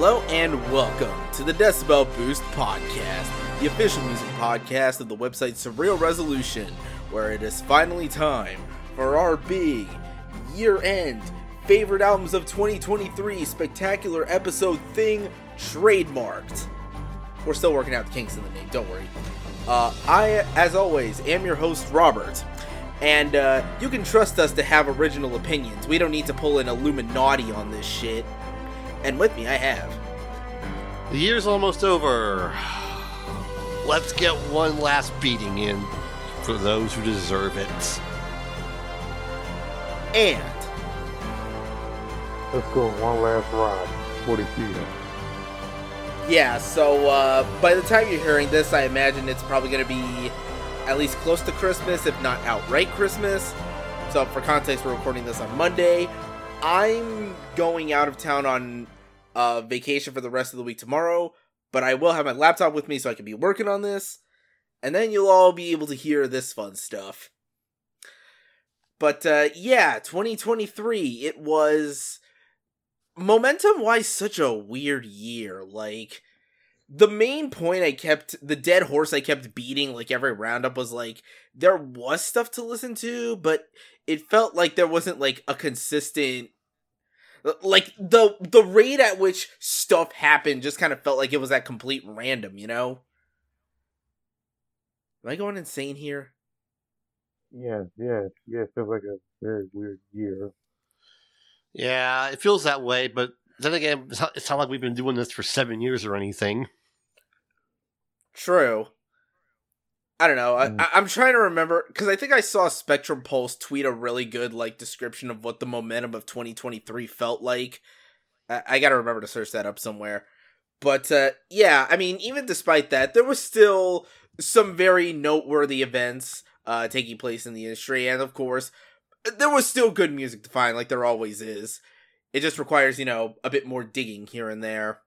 Hello and welcome to the Decibel Boost Podcast, the official music podcast of the website Surreal Resolution, where it is finally time for our big year end favorite albums of 2023 spectacular episode thing trademarked. We're still working out the kinks in the name, don't worry. Uh, I, as always, am your host, Robert. And uh, you can trust us to have original opinions. We don't need to pull an Illuminati on this shit. And with me, I have. The year's almost over. Let's get one last beating in for those who deserve it. And. Let's go one last ride for the year. Yeah, so uh, by the time you're hearing this, I imagine it's probably going to be at least close to Christmas, if not outright Christmas. So, for context, we're recording this on Monday. I'm going out of town on uh, vacation for the rest of the week tomorrow, but I will have my laptop with me so I can be working on this. And then you'll all be able to hear this fun stuff. But uh, yeah, 2023, it was momentum wise such a weird year. Like, the main point I kept, the dead horse I kept beating like every roundup was like, there was stuff to listen to, but it felt like there wasn't like a consistent uh, like the the rate at which stuff happened just kind of felt like it was at complete random, you know? Am I going insane here? Yeah, yeah, yeah. It feels like a very weird year. Yeah, it feels that way, but then again, it's not, it's not like we've been doing this for seven years or anything. True. I don't know. Mm. I, I'm trying to remember because I think I saw Spectrum Pulse tweet a really good like description of what the momentum of 2023 felt like. I, I got to remember to search that up somewhere. But uh, yeah, I mean, even despite that, there was still some very noteworthy events uh, taking place in the industry, and of course, there was still good music to find, like there always is. It just requires, you know, a bit more digging here and there.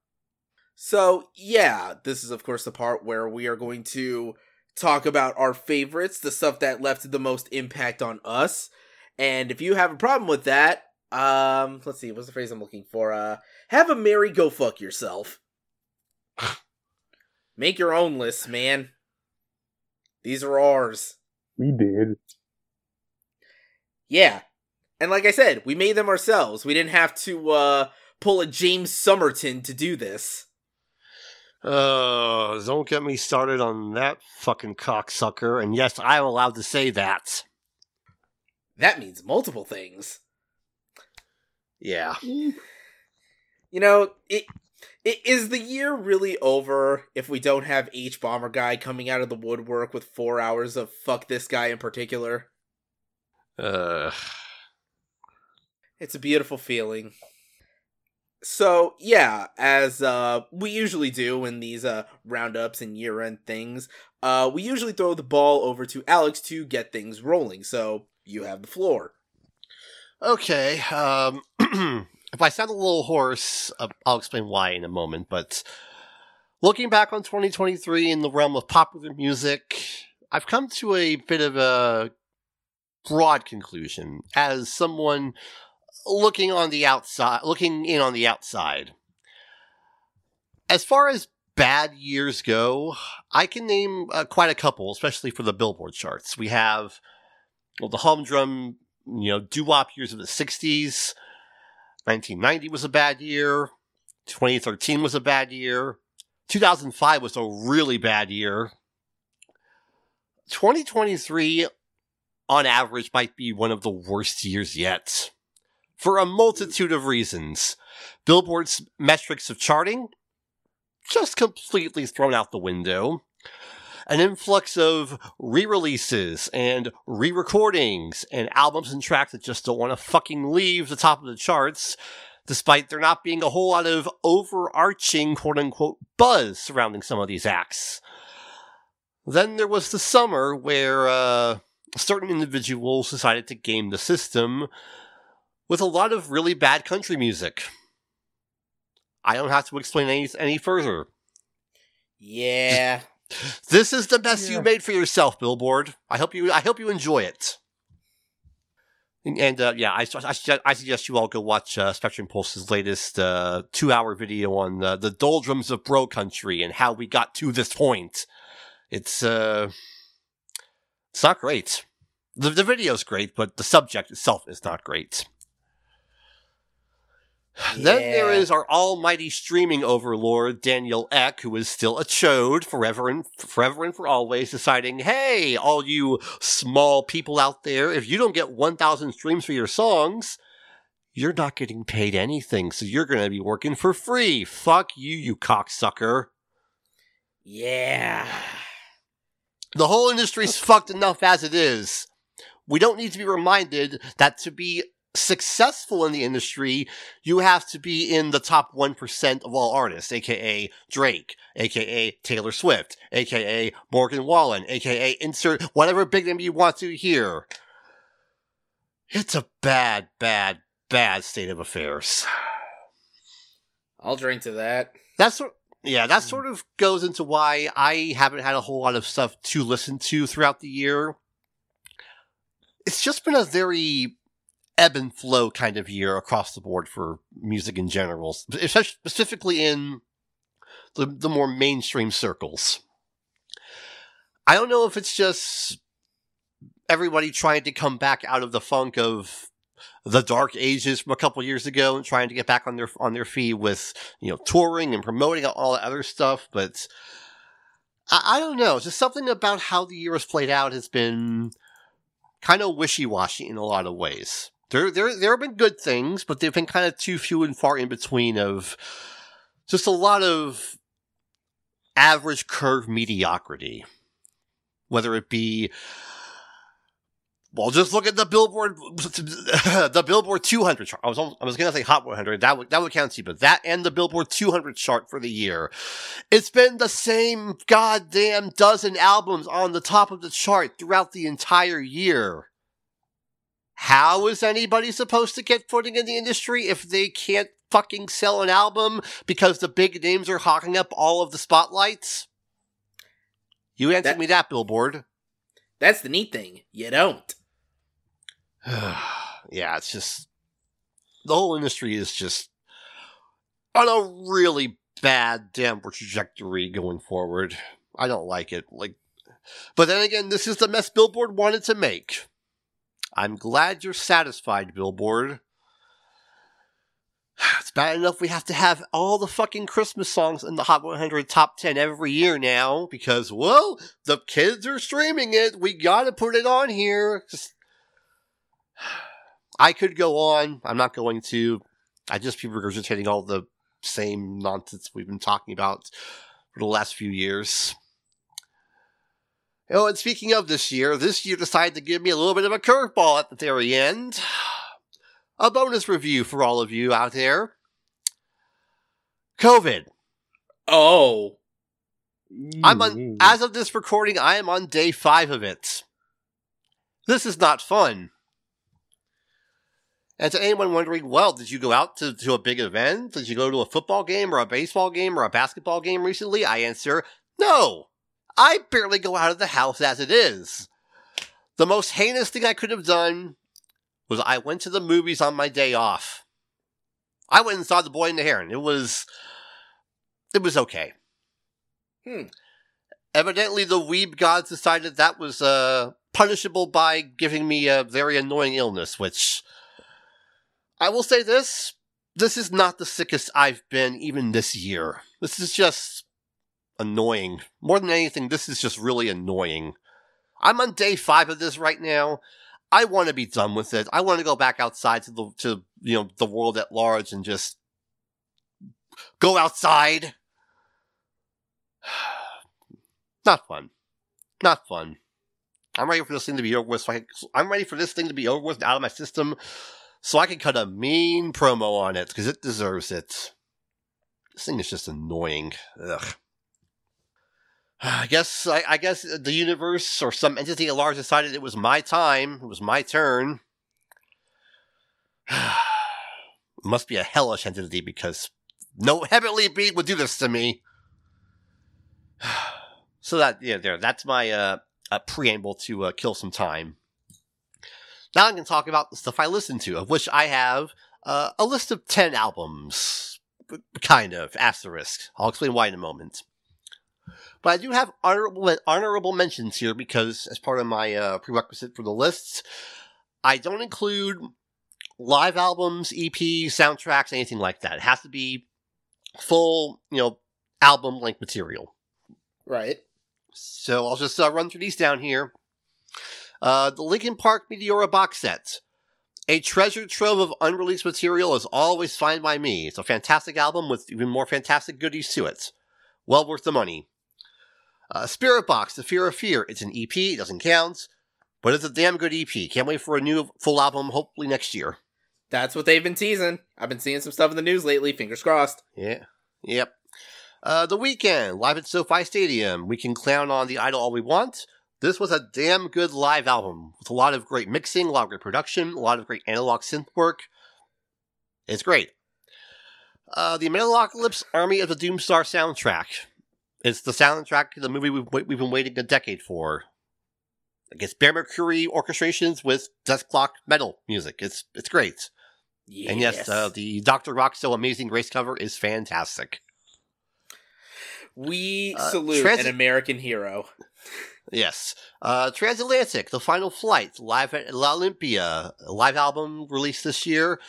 So yeah, this is of course the part where we are going to talk about our favorites, the stuff that left the most impact on us. And if you have a problem with that, um, let's see, what's the phrase I'm looking for? Uh, have a merry go fuck yourself. Make your own lists, man. These are ours. We did. Yeah. And like I said, we made them ourselves. We didn't have to uh pull a James Somerton to do this. Uh, don't get me started on that fucking cocksucker. And yes, I'm allowed to say that. That means multiple things. Yeah. You know, it, it is the year really over if we don't have Hbomberguy coming out of the woodwork with 4 hours of fuck this guy in particular. Uh, It's a beautiful feeling. So, yeah, as uh we usually do in these uh roundups and year-end things, uh we usually throw the ball over to Alex to get things rolling. So, you have the floor. okay. Um, if I sound a little hoarse, uh, I'll explain why in a moment. But looking back on 2023 in the realm of popular music, I've come to a bit of a broad conclusion as someone looking on the outside, looking in on the outside. As far as bad years go, I can name uh, quite a couple, especially for the Billboard charts. We have well, the humdrum, you know, doo-wop years of the 60s. 1990 was a bad year. 2013 was a bad year. 2005 was a really bad year. 2023, on average, might be one of the worst years yet. For a multitude of reasons. Billboard's metrics of charting, just completely thrown out the window. An influx of re releases and re recordings and albums and tracks that just don't want to fucking leave the top of the charts, despite there not being a whole lot of overarching quote unquote buzz surrounding some of these acts. Then there was the summer where uh, certain individuals decided to game the system with a lot of really bad country music. I don't have to explain any, any further. Yeah. This is the best Yeah. you made for yourself, Billboard. I hope you I hope you enjoy it. And, and, uh, yeah, I, I, suggest, I suggest you all go watch uh, Spectrum Pulse's latest uh, two-hour video on uh, the doldrums of bro country and how we got to this point. It's uh, it's not great. The the video's great, but the subject itself is not great. Then there Yeah. is our almighty streaming overlord Daniel Ek, who is still a chode forever and forever and for always, deciding, "Hey, all you small people out there, if you don't get 1,000 streams for your songs, you're not getting paid anything, so you're going to be working for free. Fuck you, you cocksucker." Yeah. The whole industry's fucked enough as it is. We don't need to be reminded that to be successful in the industry, you have to be in the top 1% of all artists, aka Drake, aka Taylor Swift, aka Morgan Wallen, aka insert whatever big name you want to hear. It's a bad, bad, bad state of affairs. I'll drink to that. That's sort yeah, that hmm. sort of goes into why I haven't had a whole lot of stuff to listen to throughout the year. It's just been a very ebb and flow kind of year across the board for music in general, especially specifically in the the more mainstream circles. I don't know if it's just everybody trying to come back out of the funk of the dark ages from a couple years ago and trying to get back on their on their feet with you know touring and promoting all that other stuff but I, I don't know just something about how the year has played out has been kind of wishy-washy in a lot of ways there there there have been good things but they've been kind of too few and far in between of just a lot of average curve mediocrity whether it be well, just look at the Billboard, the Billboard 200 chart. I was, I was gonna say Hot 100. That would, that would count too, but that and the Billboard 200 chart for the year. It's been the same goddamn dozen albums on the top of the chart throughout the entire year. How is anybody supposed to get footing in the industry if they can't fucking sell an album because the big names are hawking up all of the spotlights? You answered That- me that, Billboard. That's the neat thing. You don't. yeah, it's just the whole industry is just on a really bad downward trajectory going forward. I don't like it. Like, but then again, this is the mess Billboard wanted to make. I'm glad you're satisfied, Billboard. It's bad enough we have to have all the fucking Christmas songs in the Hot 100 top 10 every year now because, well, the kids are streaming it. We gotta put it on here. I could go on. I'm not going to. I just be regurgitating all the same nonsense we've been talking about for the last few years. Oh, and speaking of this year, this year decided to give me a little bit of a curveball at the very end. A bonus review for all of you out there. COVID. Oh. I'm on, as of this recording, I am on day five of it. This is not fun. And to anyone wondering, well, did you go out to, to a big event? Did you go to a football game or a baseball game or a basketball game recently? I answer, no. I barely go out of the house as it is. The most heinous thing I could have done was I went to the movies on my day off. I went and saw The Boy and the Heron. It was, it was okay. Hmm. Evidently, the weeb gods decided that was uh, punishable by giving me a very annoying illness, which I will say this this is not the sickest I've been even this year. This is just annoying. More than anything, this is just really annoying. I'm on day five of this right now. I want to be done with it. I want to go back outside to the to you know the world at large and just go outside. Not fun. Not fun. I'm ready for this thing to be over with. So I, I'm ready for this thing to be over with and out of my system, so I can cut a mean promo on it because it deserves it. This thing is just annoying. Ugh. I guess I, I guess the universe or some entity at large decided it was my time. It was my turn. must be a hellish entity because no heavenly being would do this to me. So that yeah, there. That's my uh, uh preamble to uh, kill some time. now I'm going to talk about the stuff I listen to, of which I have uh, a list of 10 albums. Kind of, asterisk. I'll explain why in a moment. But I do have honorable, honorable mentions here because, as part of my uh, prerequisite for the lists, I don't include live albums, EPs, soundtracks, anything like that. It has to be full, you know, album length material. Right. So I'll just uh, run through these down here. Uh, the Linkin Park Meteora box set. A treasure trove of unreleased material is always fine by me. It's a fantastic album with even more fantastic goodies to it. Well worth the money. Uh, Spiritbox, The Fear of Fear. It's an EP, it doesn't count, but it's a damn good EP. Can't wait for a new full album, hopefully next year. That's what they've been teasing. I've been seeing some stuff in the news lately. Fingers crossed. Yeah. Yep. Uh, the Weeknd, live at SoFi Stadium. We can clown on the idol all we want. This was a damn good live album with a lot of great mixing, a lot of great production, a lot of great analog synth work. It's great. Uh, the Metalocalypse Army of the Doomstar soundtrack. It's the soundtrack to the movie we've, we've been waiting a decade for. It gets Bear McCreary orchestrations with Dethklok metal music. It's it's great. Yes. And yes, uh, the Dr. Rockso Amazing Grace cover is fantastic. we uh, salute transit- an American hero. Yes. Uh, Transatlantic, The Final Flight, live at La Olympia, live album released this year.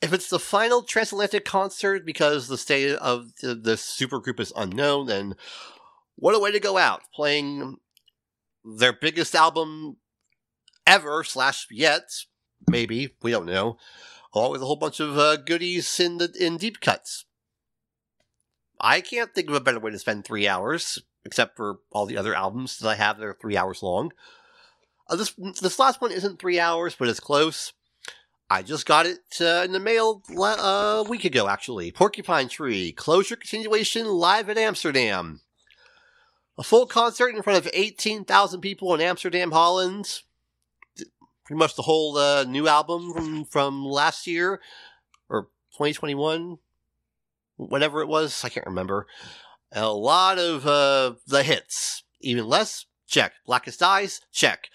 If it's the final Transatlantic concert because the state of the, the supergroup is unknown, then what a way to go out, playing their biggest album ever, slash yet, maybe, we don't know, along with a whole bunch of uh, goodies in, the, in deep cuts. I can't think of a better way to spend three hours except for all the other albums that I have that are three hours long. Uh, this this last one isn't three hours, but it's close. I just got it uh, in the mail uh, a week ago, actually. Porcupine Tree Closure Continuation live at Amsterdam. A full concert in front of 18,000 people in Amsterdam, Holland. Pretty much the whole uh, new album from, from last year, or 2021, whatever it was. I can't remember a lot of uh, the hits. Even less, check. Blackest Eyes, check.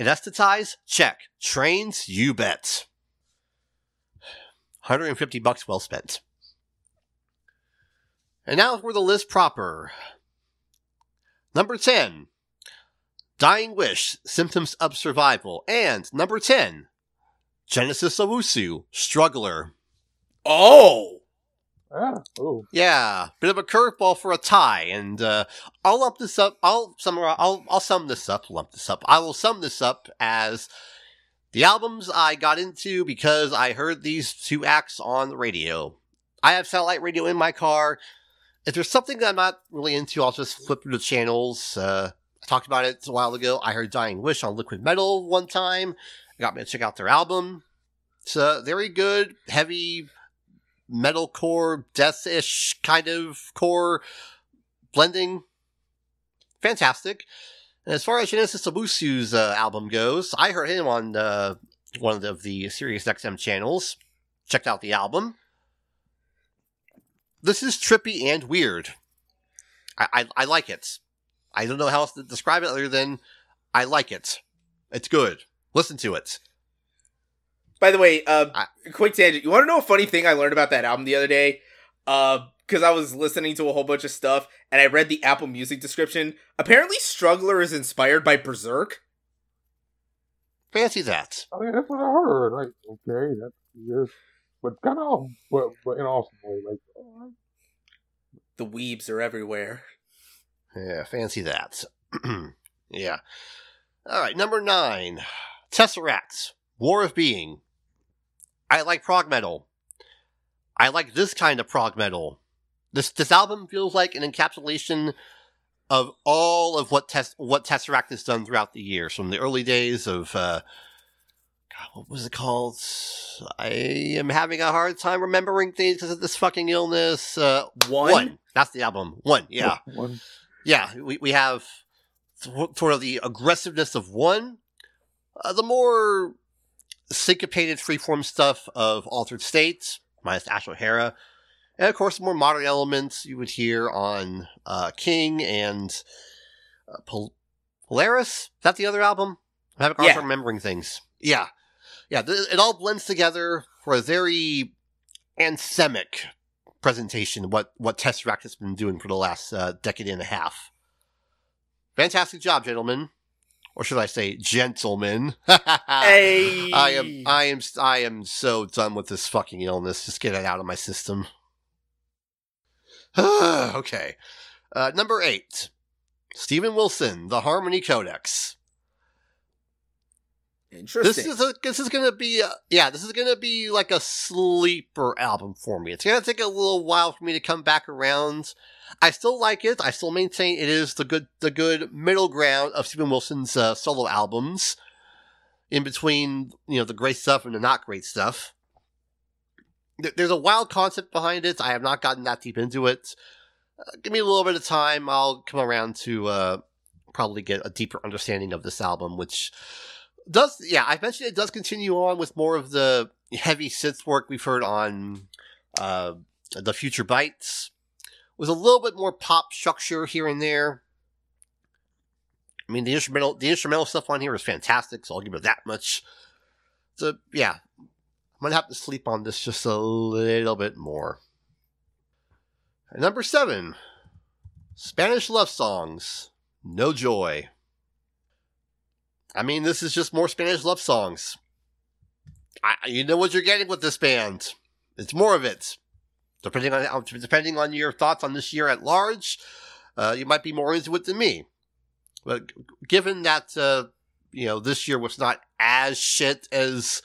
Anesthetize, check. Trains, you bet. 150 bucks well spent. And now for the list proper. Number 10. Dying Wish, Symptoms of Survival. And number 10. Genesis Owusu, Struggler. Oh, Ah, Yeah, bit of a curveball for a tie, and uh, I'll lump this up. I'll summarize. I'll I'll sum this up. Lump this up. I will sum this up as the albums I got into because I heard these two acts on the radio. I have satellite radio in my car. If there's something that I'm not really into, I'll just flip through the channels. Uh, I talked about it a while ago. I heard Dying Wish on Liquid Metal one time. Got me to check out their album. It's a very good, heavy metalcore, death-ish kind of core blending. Fantastic. And as far as Genesis Owusu's uh, album goes, I heard him on uh, one of the Sirius XM channels. Checked out the album. This is trippy and weird. I, I, I like it. I don't know how else to describe it other than I like it. It's good. Listen to it. by the way, uh, I- quick tangent. You want to know a funny thing I learned about that album the other day? Uh, because I was listening to a whole bunch of stuff and I read the Apple Music description. Apparently, Struggler is inspired by Berserk. Fancy that. I mean, that's what I heard. Like, okay, that's yes, but kind of, but but in an awesome way. Like, all right. The weebs are everywhere. Yeah, fancy that. yeah. All right, number nine Tesseract, War of Being. I like prog metal. I like this kind of prog metal. This this album feels like an encapsulation of all of what Tes- what Tesseract has done throughout the years, from the early days of uh, God, what was it called? I am having a hard time remembering things because of this fucking illness. Uh, One? one. That's the album. One. Yeah. One, Yeah, we, we have th- sort of the aggressiveness of one, uh, the more syncopated freeform stuff of Altered States, minus Ashe O'Hara, and of course, more modern elements you would hear on uh, King and uh, Pol- Polaris. Is that the other album? I'm having a hard Yeah. time remembering things. Yeah. yeah, th- it all blends together for a very anthemic presentation. What what Tesseract has been doing for the last uh, decade and a half. Fantastic job, gentlemen, or should I say, gentlemen? Hey, I am I am I am so done with this fucking illness. Just get it out of my system. okay. Uh, number eight. Steven Wilson, The Harmony Codex. Interesting. This is a, this is gonna be a, yeah this is gonna be like a sleeper album for me. It's gonna take a little while for me to come back around. I still like it. I still maintain it is the good the good middle ground of Steven Wilson's uh, solo albums, in between you know the great stuff and the not great stuff. There- There's a wild concept behind it. I have not gotten that deep into it. Uh, give me a little bit of time. I'll come around to uh, probably get a deeper understanding of this album, which does yeah i mentioned it does continue on with more of the heavy synth work we've heard on uh the future bites with a little bit more pop structure here and there i mean the instrumental the instrumental stuff on here is fantastic so i'll give it that much so yeah i'm gonna have to sleep on this just a little bit more number seven spanish love songs no joy I mean, this is just more Spanish love songs. I, you know what you're getting with this band. It's more of it. Depending on depending on your thoughts on this year at large, uh, you might be more into it than me. But given that uh, you know this year was not as shit as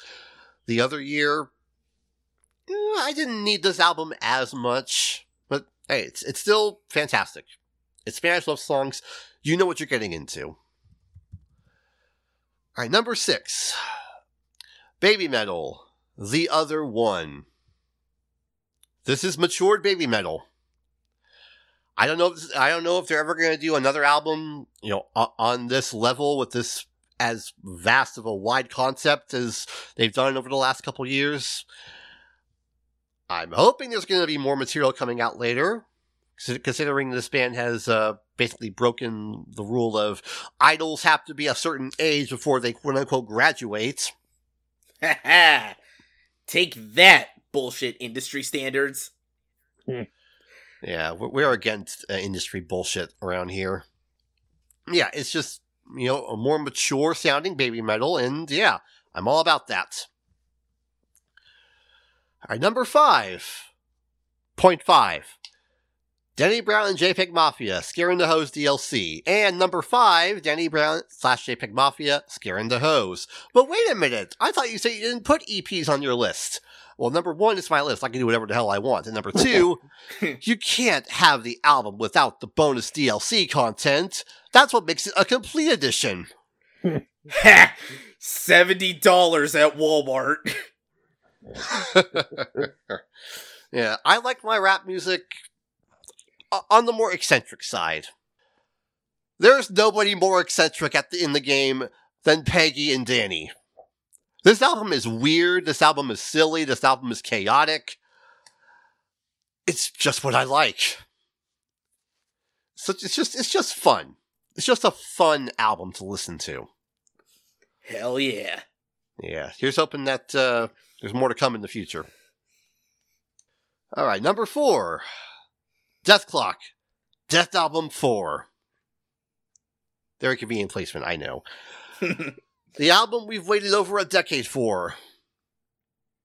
the other year, eh, I didn't need this album as much. But hey, it's it's still fantastic. It's Spanish love songs. You know what you're getting into. All right, number six, Babymetal, The Other One. This is matured Babymetal. I don't know. If this, I don't know if they're ever going to do another album, you know, on this level with this as vast of a wide concept as they've done over the last couple years. I'm hoping there's going to be more material coming out later, considering this band has uh, basically broken the rule of idols have to be a certain age before they quote unquote graduate. Take that, bullshit industry standards. Yeah, we're, we're against uh, industry bullshit around here. Yeah, it's just, you know, a more mature sounding Babymetal, and yeah, I'm all about that. All right, number five. Point five. Danny Brown and JPEG Mafia, Scaring the Hoes DLC. And number five, Danny Brown slash JPEG Mafia, Scaring the Hoes. But wait a minute, I thought you said you didn't put EPs on your list. Well, number one is my list. I can do whatever the hell I want. And number two, you can't have the album without the bonus DLC content. That's what makes it a complete edition. Seventy dollars at Walmart. yeah, I like my rap music on the more eccentric side. There's nobody more eccentric at the, in the game than Peggy and Danny. This album is weird. This album is silly. This album is chaotic. It's just what I like. So it's just it's just fun. It's just a fun album to listen to. Hell yeah. Yeah, here's hoping that uh, there's more to come in the future. All right, number four, Dethklok, Death Album Four. Very convenient placement, I know. the album we've waited over a decade for.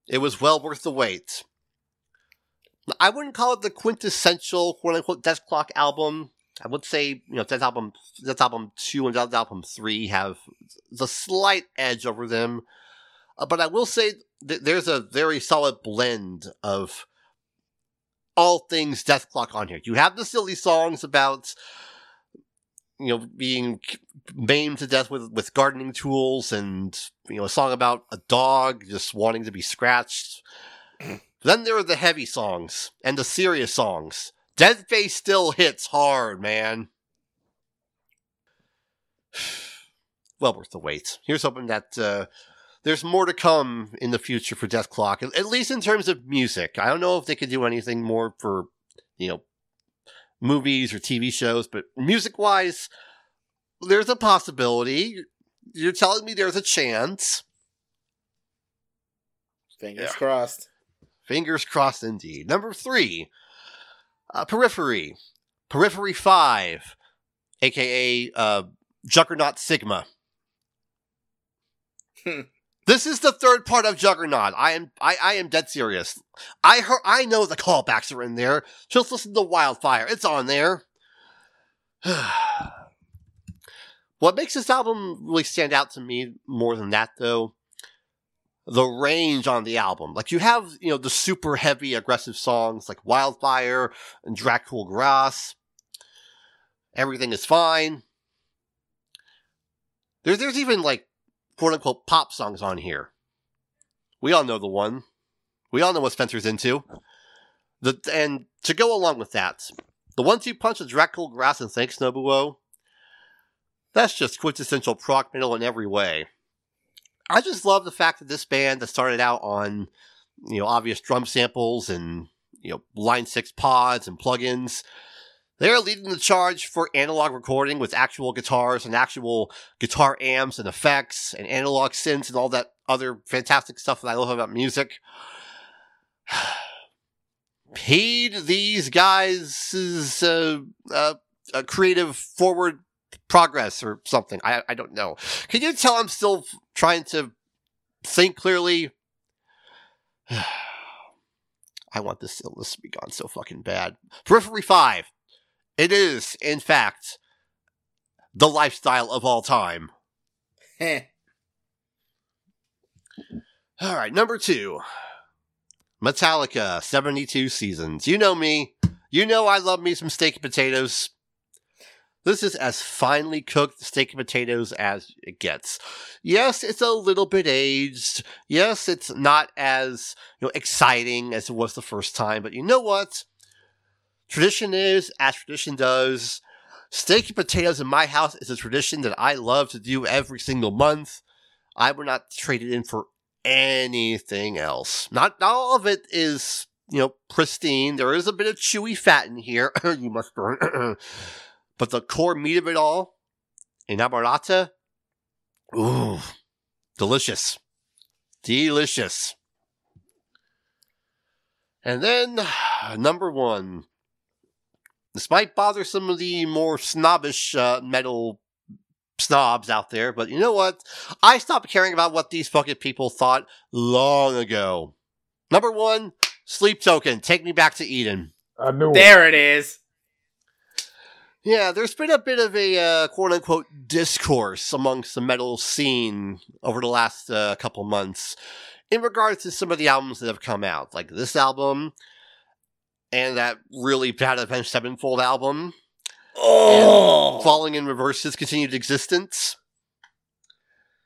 It was well worth the wait. I wouldn't call it the quintessential quote unquote Dethklok album. I would say, you know, Dethalbum Death Album two and Dethalbum three have the slight edge over them. Uh, but I will say th- there's a very solid blend of all things Dethklok on here. You have the silly songs about, you know, being maimed to death with, with gardening tools and, you know, a song about a dog just wanting to be scratched. then there are the heavy songs and the serious songs. Dead Face still hits hard, man. well worth the wait. Here's hoping that uh, there's more to come in the future for Dethklok, at at least in terms of music. I don't know if they could do anything more for, you know, movies or TV shows, but music wise, there's a possibility. You're telling me there's a chance. Fingers Yeah. crossed. Fingers crossed indeed. Number three, uh, Periphery. Periphery 5, aka uh, Juggernaut Sigma. Hmm. this is the third part of Juggernaut. I am I, I am dead serious. I heard I know the callbacks are in there. Just listen to Wildfire. It's on there. what makes this album really stand out to me more than that though the range on the album. Like you have, you know, the super heavy aggressive songs like Wildfire and Dracul Gras. Everything is fine. There's there's even like quote unquote pop songs on here. We all know the one. We all know what Spencer's into. The and to go along with that, the one two punch of Dracul Gras and Thanks Nobuo. That's just quintessential prog metal in every way. I just love the fact that this band that started out on, you know, obvious drum samples and, you know, line six pods and plugins, they're leading the charge for analog recording with actual guitars and actual guitar amps and effects and analog synths and all that other fantastic stuff that I love about music. Paid these guys' uh, uh, uh, creative forward progress or something. I, I don't know. Can you tell I'm still trying to think clearly? I want this illness to be gone so fucking bad. Periphery 5. It is, in fact, the lifestyle of all time. All right, number two Metallica, 72 seasons. You know me. You know I love me some steak and potatoes. This is as finely cooked steak and potatoes as it gets. Yes, it's a little bit aged. Yes, it's not as you know exciting as it was the first time, but you know what? Tradition is as tradition does. Steak and potatoes in my house is a tradition that I love to do every single month. I would not trade it in for anything else. Not, not all of it is, you know, pristine. There is a bit of chewy fat in here. you must burn. but the core meat of it all, Inamorata, ooh, delicious. Delicious. And then, number one. This might bother some of the more snobbish uh, metal snobs out there, but you know what? I stopped caring about what these fucking people thought long ago. Number one, Sleep Token, Take Me Back to Eden. I knew it. There it is. Yeah, there's been a bit of a uh, quote unquote discourse amongst the metal scene over the last uh, couple months in regards to some of the albums that have come out, like this album and that really bad Avenged Sevenfold album. Oh. Falling in Reverse's continued existence.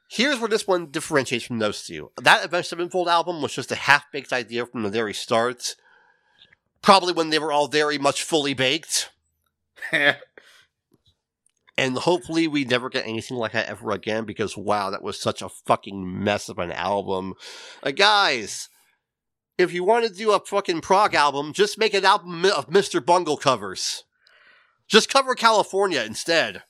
Here's where this one differentiates from those two. That Avenged Sevenfold album was just a half baked idea from the very start. Probably when they were all very much fully baked. And hopefully we never get anything like that ever again because wow, that was such a fucking mess of an album. Uh, guys, if you want to do a fucking prog album, just make an album of Mr. Bungle covers. Just cover California instead.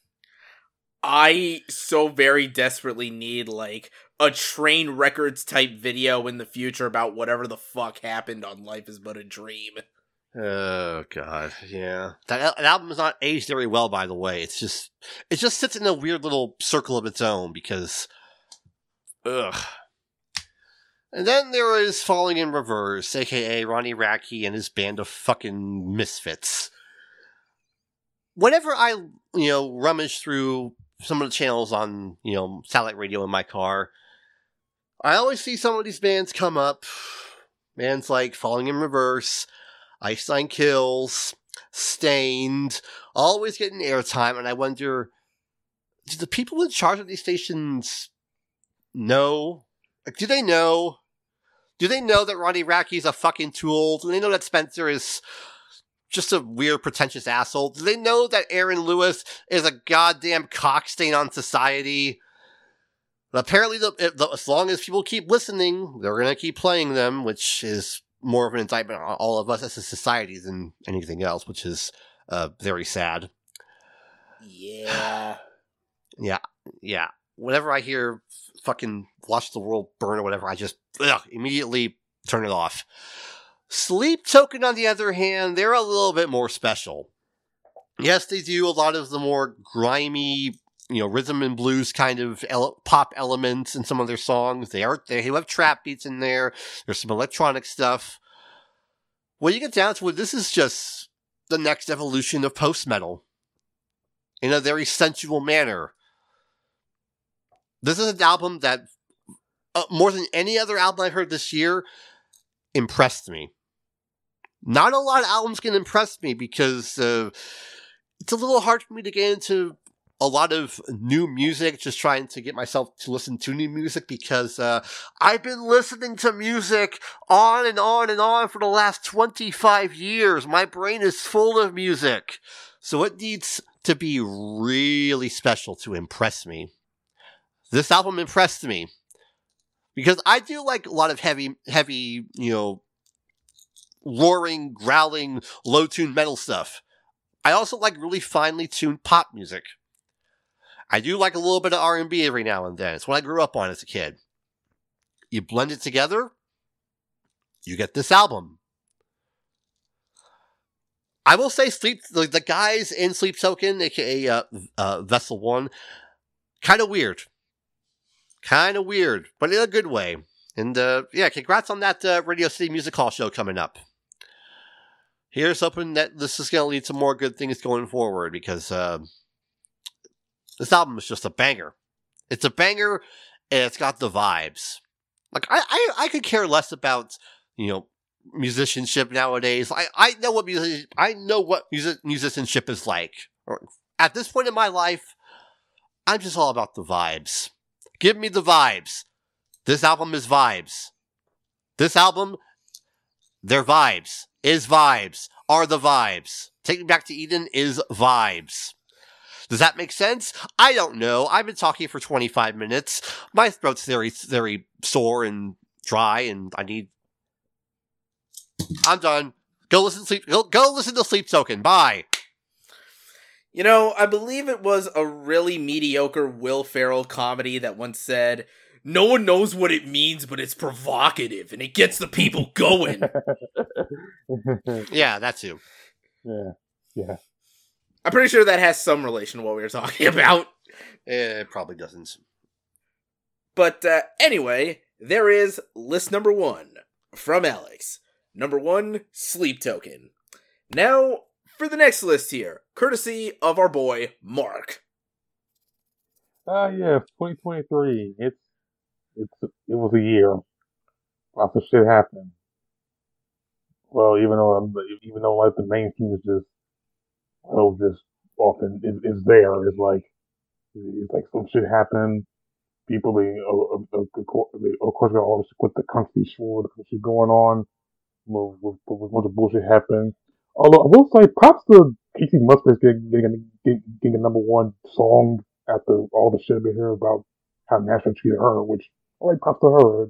I so very desperately need like a Trainwreckords type video in the future about whatever the fuck happened on Life is But a Dream. Oh god, yeah. That, that album is not aged very well, by the way. It's just it just sits in a weird little circle of its own because, ugh. And then there is Falling in Reverse, aka Ronnie Radke and his band of fucking misfits. Whenever I, you know, rummage through some of the channels on, you know, satellite radio in my car, I always see some of these bands come up. Bands like Falling in Reverse, Ice Nine Kills, Staind, always getting airtime, and I wonder, do the people in charge of these stations know? Like, do they know? Do they know that Ronnie Radke's a fucking tool? Do they know that Spencer is just a weird, pretentious asshole? Do they know that Aaron Lewis is a goddamn cockstain on society? Apparently, the, the, as long as people keep listening, they're going to keep playing them, which is more of an indictment on all of us as a society than anything else, which is uh, very sad. Yeah. Yeah. Yeah. Whenever I hear fucking Watch the World Burn or whatever, I just ugh, immediately turn it off. Sleep Token, on the other hand, they're a little bit more special. Yes, they do a lot of the more grimy, you know, rhythm and blues kind of ele- pop elements in some of their songs. They are they have trap beats in there. There's some electronic stuff. When you get down to it, this is just the next evolution of post metal in a very sensual manner. This is an album that, uh, more than any other album I heard this year, impressed me. Not a lot of albums can impress me because uh, it's a little hard for me to get into a lot of new music, just trying to get myself to listen to new music because uh, I've been listening to music on and on and on for the last 25 years. My brain is full of music. So it needs to be really special to impress me. This album impressed me because I do like a lot of heavy, heavy, you know, roaring, growling, low tuned metal stuff. I also like really finely tuned pop music. I do like a little bit of R&B every now and then. It's what I grew up on as a kid. You blend it together, you get this album. I will say, sleep the, the guys in Sleep Token, aka uh, uh, Vessel One, kind of weird, kind of weird, but in a good way. And uh, yeah, congrats on that uh, Radio City Music Hall show coming up. Here's hoping that this is going to lead to more good things going forward because uh, this album is just a banger. It's a banger, and it's got the vibes. Like I, I, I could care less about you know musicianship nowadays. I, I know what music, I know what music, musicianship is like. At this point in my life, I'm just all about the vibes. Give me the vibes. This album is vibes. This album, their vibes, is vibes, are the vibes. Take Me Back to Eden is vibes. Does that make sense? I don't know. I've been talking for 25 minutes. My throat's very, very sore and dry, and I need I'm done. Go listen to sleep. Go, go listen to Sleep Token. Bye. You know, I believe it was a really mediocre Will Ferrell comedy that once said, "No one knows what it means, but it's provocative and it gets the people going." yeah, that's you. Yeah, yeah. I'm pretty sure that has some relation to what we were talking about. Eh, it probably doesn't. But uh, anyway, there is list number one from Alex. Number one, Sleep Token. Now, for the next list here, courtesy of our boy, Mark. Ah, uh, yeah, 2023. It's, it's, it was a year. Lots of shit happened. Well, even though I'm, even though like the main theme is just, well, just often is, is there. It's like, it's like some shit happened. People, they, of, of, of course, all this with the country shit, the country going on with, with, with bunch of bullshit happened. Although I will say, props to Kacey Musgraves getting, getting, getting, a number one song after all the shit we hear about how Nashville treated her, which I like props to her.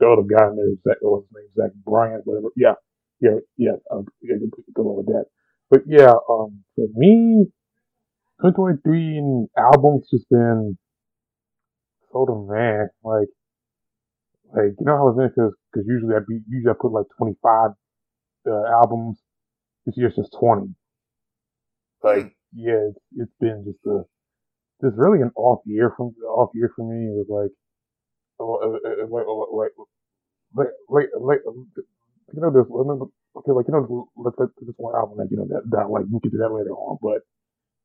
The other guy in there, Zach, what was his name, Zach Bryant, whatever. Yeah, yeah, yeah, um, yeah good on with that. But yeah, um, for me, 2023 albums just been so man. Like, like, you know how it's been? Cause, cause usually I be, usually I put like 25, uh, albums. This year's just 20. Like, yeah, it's, it's been just a, just really an off year from, off year for me. It was like, oh, uh, uh, uh like, like, like, like, like, you know, this, okay, like, you know, let's let this one album that, you know, that, that, like, you get do that later on. But,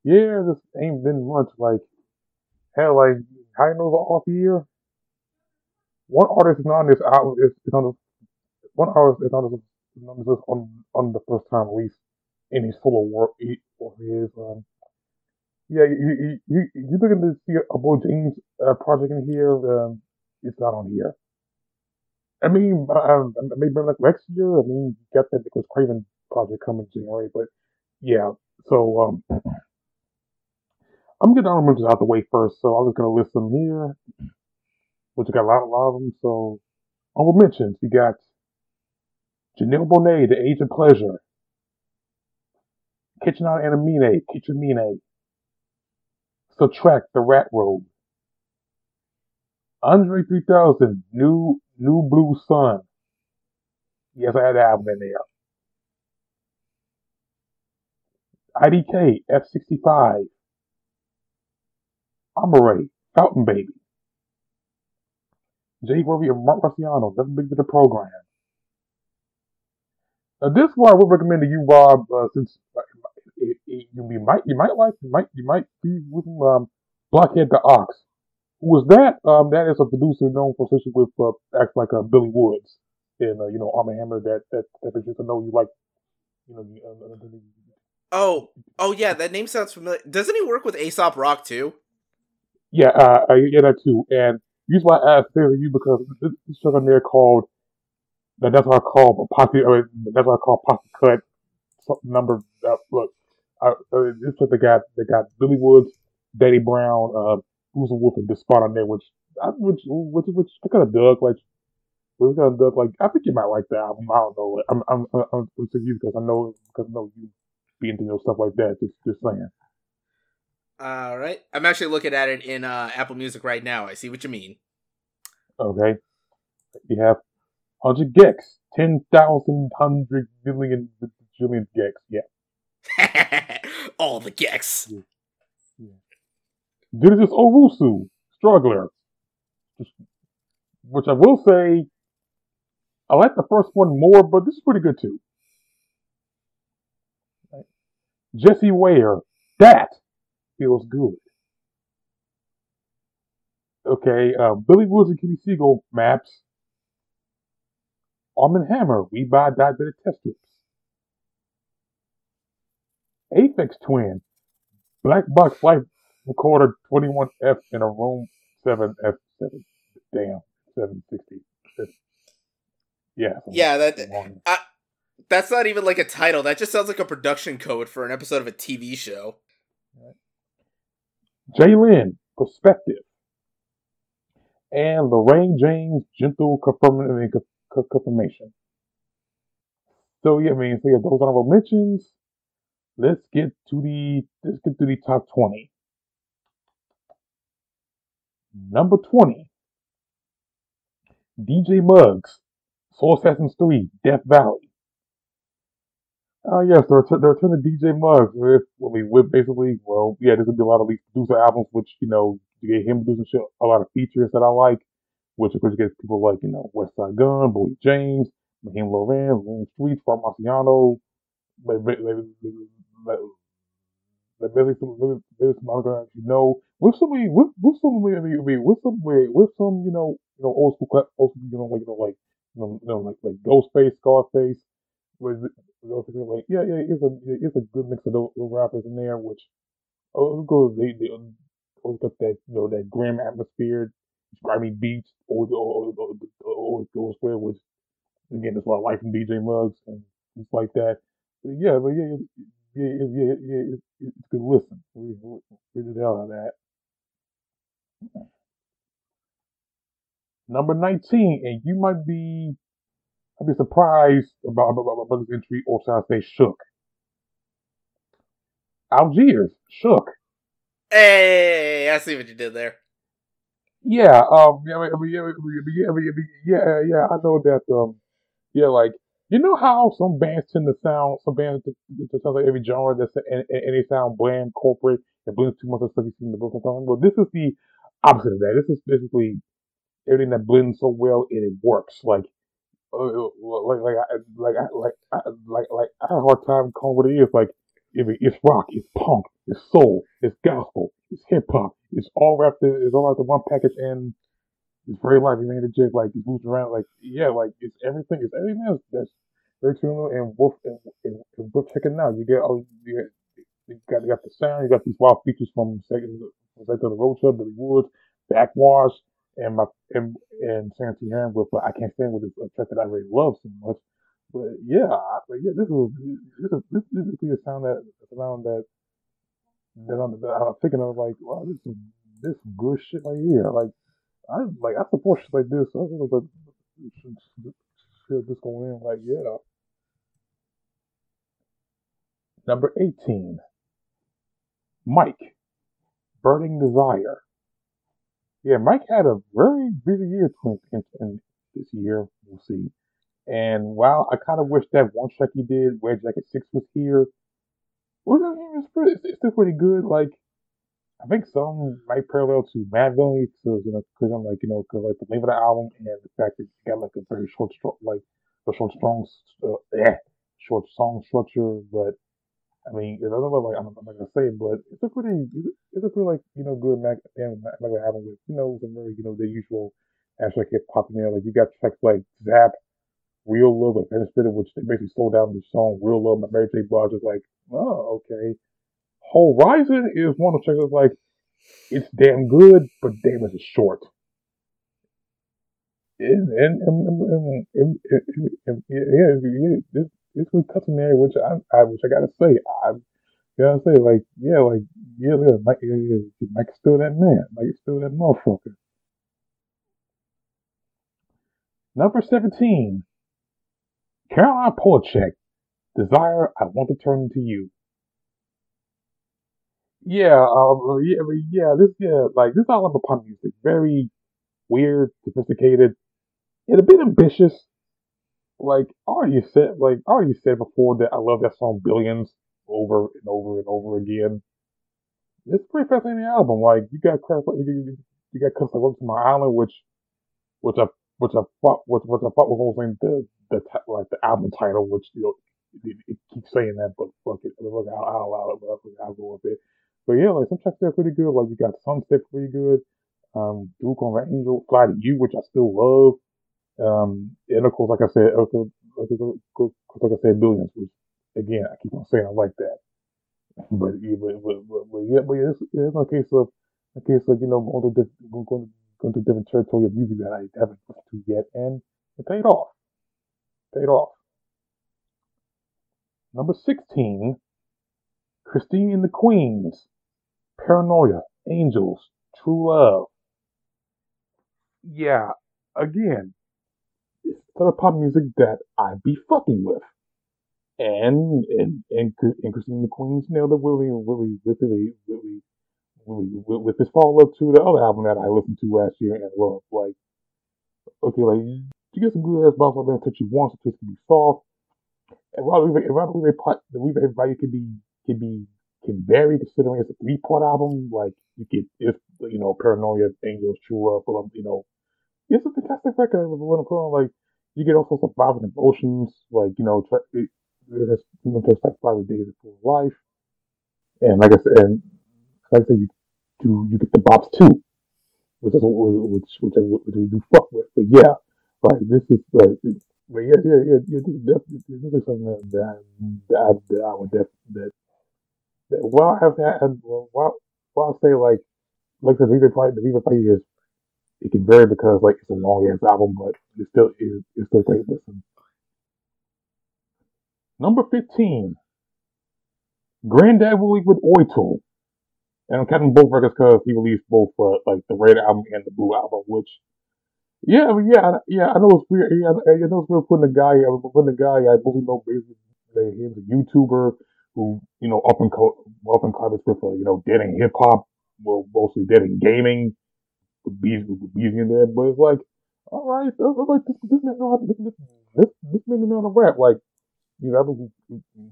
yeah, this ain't been much, like, hell, like, know it's off year? one artist is not on this album. Is, is on this, one artist is on this, is on, this on on the first time release in his solo work or his um. Yeah, you you you you looking to see a Bo James uh, project in here? Um, it's not on here. I mean, um, maybe like next year. I mean, you got that because Craven project coming January, but yeah. So um, I'm getting honorable out the way first. So I'm just gonna list them here which got a lot, a lot of them. So, honorable mentions, you got Janelle Monáe, The Age of Pleasure, Kitchen Out Anamine, Kitchen Mine, Subtract, The Rat Road, Andre 3000, New New Blue Sun. Yes, I had that album in there. IDK, F65. Amaarae, Fountain Baby. Jay Worthy and Roc Marciano, Never Been to the Program. Now, this one I would recommend to you, Rob, uh, since uh, it, it, you might you might like you might you might be with um, Blockhead the Ox. Was that? Um, that is a producer known for especially with uh, acts like uh, Billy Woods and uh, you know Armand Hammer. That that that to know you like you know. Uh, uh, oh, oh yeah, that name sounds familiar. Doesn't he work with Aesop Rock too? Yeah, uh, I get that too. And use my I asked for you because this, track on there called that, that's what I call posse. I that's what I call posse cut number. Uh, look, I, uh, this was the guy that got Billy Woods, Danny Brown, uh, Who's a Wolf, and Despot on there, which which which which I kind of dug. Like we kind of dug. Like I think you might like that album. I don't know. I'm I'm I'm, I'm to you because I know because I know you be into your stuff like that. Just just saying. All right. I'm actually looking at it in uh, Apple Music right now. I see what you mean. Okay. You have 100 gecs, 10,000, 100 million, billion gecs. Yeah. All the gecs. Yeah. Genesis Owusu, Struggler. Which I will say, I like the first one more, but this is pretty good too. Jessie Ware, that feels good. Okay, uh, Billy Woods and Kenny Segal maps. Armand Hammer, we buy diabetic test strips. Aphex Twin, Black Box Life Recorder 21F in a Room 7F7. Damn, 760. Yeah. Yeah, that. I, that's not even like a title. That just sounds like a production code for an episode of a TV show. Jlin, Perspective, and Lorraine James, Gentle Confirmation. So yeah, I mean, so yeah, those honorable mentions. Let's get to the let's get to the top twenty. Number twenty, DJ Muggs, Soul Assassins Three, Death Valley. Uh, yes, the return, the of DJ Muggs with, I mean, with basically, well, yeah, there's gonna be a lot of producer albums, which, you know, you get him producing shit, a lot of features that I like, which of course gets people like, you know, Westside Gunn, Boldy James, Raheem Loran, Rome Streetz, Far Marciano, basically some you know, with some, with, with some, I mean, with some, with some, you know, you know, old school, old school, you know, like, you know, like, you know, you know like, like Ghostface, Scarface, with like yeah, yeah, it's a it's a good mix of those, those rappers in there, which oh, goes they they oh, always got that you know that grim atmosphere, grimy beats, always always, always goes with which again that's why I like from DJ Muggs and things like that. But yeah, but yeah, yeah, yeah, yeah, yeah it's, it's good listen. We hell out of that. Number 19, and you might be I'd be surprised about, about, about this entry, or should I say shook. Algiers, shook. Hey, I see what you did there. Yeah, um, yeah, I mean, yeah, yeah, yeah, yeah, I know that, um, yeah, like, you know how some bands tend to sound, some bands to, to sound like every genre that's, and, and they sound bland, corporate, and blends too much of stuff you see in the book sometimes. Well, this is the opposite of that. This is basically everything that blends so well and it works. Like, uh, like like like like I, like like I have a hard time calling what it is. Like it's rock, it's punk, it's soul, it's gospel, it's hip hop, it's all wrapped it's all wrapped in one package, and it's very lively, man. It just like it's moving around, like yeah, like it's everything, it's everything else that's very and worth and, and, and worth checking out. You get oh you, get, you got you got the sound, you got these wild features from second from second the road show, Billy Woods, Backxwash, and my and, and Santi Heron with I can't stand with this a track that I really love so much. But yeah, I, yeah, this is this is this, this is a sound that a sound that that I'm, that I'm thinking of like wow this is this is good shit right here like I like I support shit like this. I was like should this going in like yeah. Number eighteen, Mike, Burning Desire. yeah, Mike had a very busy year in, in, this year. We'll see. And while I kind of wish that one track he did, where Jacket Six was here, well, I mean, it's, pretty, it's still pretty good. Like, I think some might parallel to Madvillainy, because you know, because I'm like, you know, because like the name of the album and the fact that it got like a very short, like a short, strong, uh, yeah, short song structure. But I mean, it's other like I'm, I'm not gonna say, it, but it's a pretty, it's a pretty like you know good Mac, Mac, Mac album with you know some very you know the usual abstract hip hop in there. Like you got tracks like Zap, Real Love, and Finish Spitter, which they basically slow down the song Real Love by Mary J. Blige. Is like, oh okay. Horizon is one of the tracks like it's damn good, but damn it's short. And and and, and, and, yeah, this it's good custom there, which I, I which I gotta say, I gotta say, like, yeah, like, yeah, yeah, Mike, yeah, Mike is still that man, Mike is still that motherfucker. Number seventeen, Caroline Polachek, Desire, I Want to Turn to You. Yeah, um, yeah, yeah, this, yeah, like, this album pop music, very weird, sophisticated, and a bit ambitious, like I already said, like I already said before that I love that song Billions over and over and over again. It's pretty fascinating album. Like you got you, you got cuts like to My Island, which which I which I thought which, which I thought was only the the like the album title, which you know it, it keeps saying that, but fuck it, look I'll, I'll allow it, but I'll go with it. But yeah, like some tracks there are pretty good. Like you got Sunset pretty good. Um, Duke on the Angel, Fly to You, which I still love. Um, and of course, like I said, like, I said, billions. Which again, I keep on saying I like that. But yeah, but, but, but, but yeah, but yeah, it's, it's a case of a case of you know going to different, going, going to different territory of music that I haven't listened to yet, and it paid off. Paid off. Number sixteen, Christine and the Queens, Paranoia, Angels, True Love. Yeah, again, it's the type of pop music that I'd be fucking with. And and and, and Christine the Queens nailed it really really really really really with, with this follow up to the other album that I listened to last year and loved. Like, okay, like you get some good ass bounce on there that you want, it can be soft. And while we while we the Rebate value can be can be can vary considering it's a three part album. Like you get if you know Paranoia, Angels, True Love, um, you know, it's a fantastic record. When I'm on like you get all sorts of vibes and emotions, like, you know, it, it you know, like five days of life. And like I said, and like I said, you do, you get the bops too, which is, which, which, which we do fuck with. But yeah, like, this is, like, but yeah, yeah, yeah, yeah, this is definitely, this is something that, that, that, I, that I would definitely, that, that while I have that, and while, while I say like, like the Viva Fight, the Viva Fight is it can vary because like it's a long ass album, but it still is it's still great listen. Number fifteen, Grandad Willie with Oitel. And I'm counting both records because he released both uh, like the Red album and the Blue album, which yeah, I mean, yeah, yeah, I know it's weird. Yeah, I know it's weird putting a guy, I putting a guy I believe know basically he's a YouTuber who you know up and co- up and comments with uh, you know dead in hip hop, well mostly dead in gaming bees with bees in there, but it's like, all right, all right, this, this man know how, this, this, this man know how to rap. Like, you know,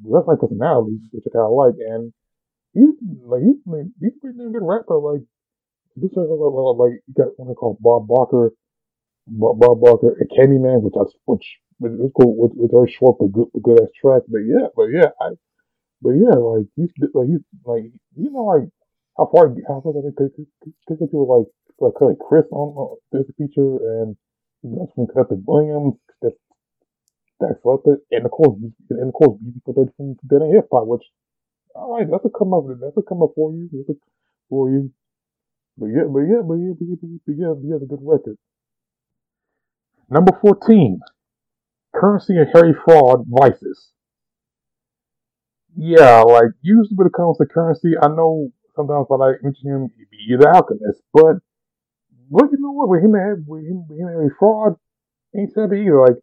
that's my personality, which I kind of like, and he's like he's he's a pretty damn good rapper. Like this, like, like, like you got one called Bob Barker, Bob, Bob Barker, and Candyman, which I which which cool, which very short but good, good ass track. But yeah, but yeah, I, but yeah, like he's like he's like you know like how far how far they could could people like like Chris on this feature, and that's from Captain Williams. That's that's what it, and of course, and of course, for thirty from Dead and Hip Hop, which all right, that's a come up, that's a come up for you, that's a, for you. But yeah, but yeah, but yeah, but yeah, but yeah, but yeah, a good record. Number fourteen, Curren$y and Harry Fraud Vices. Yeah, like usually when it comes to Curren$y, I know sometimes when I mention him, he'd be either Alchemist, but but you know what? With him and with him, with him and fraud, ain't that either. Like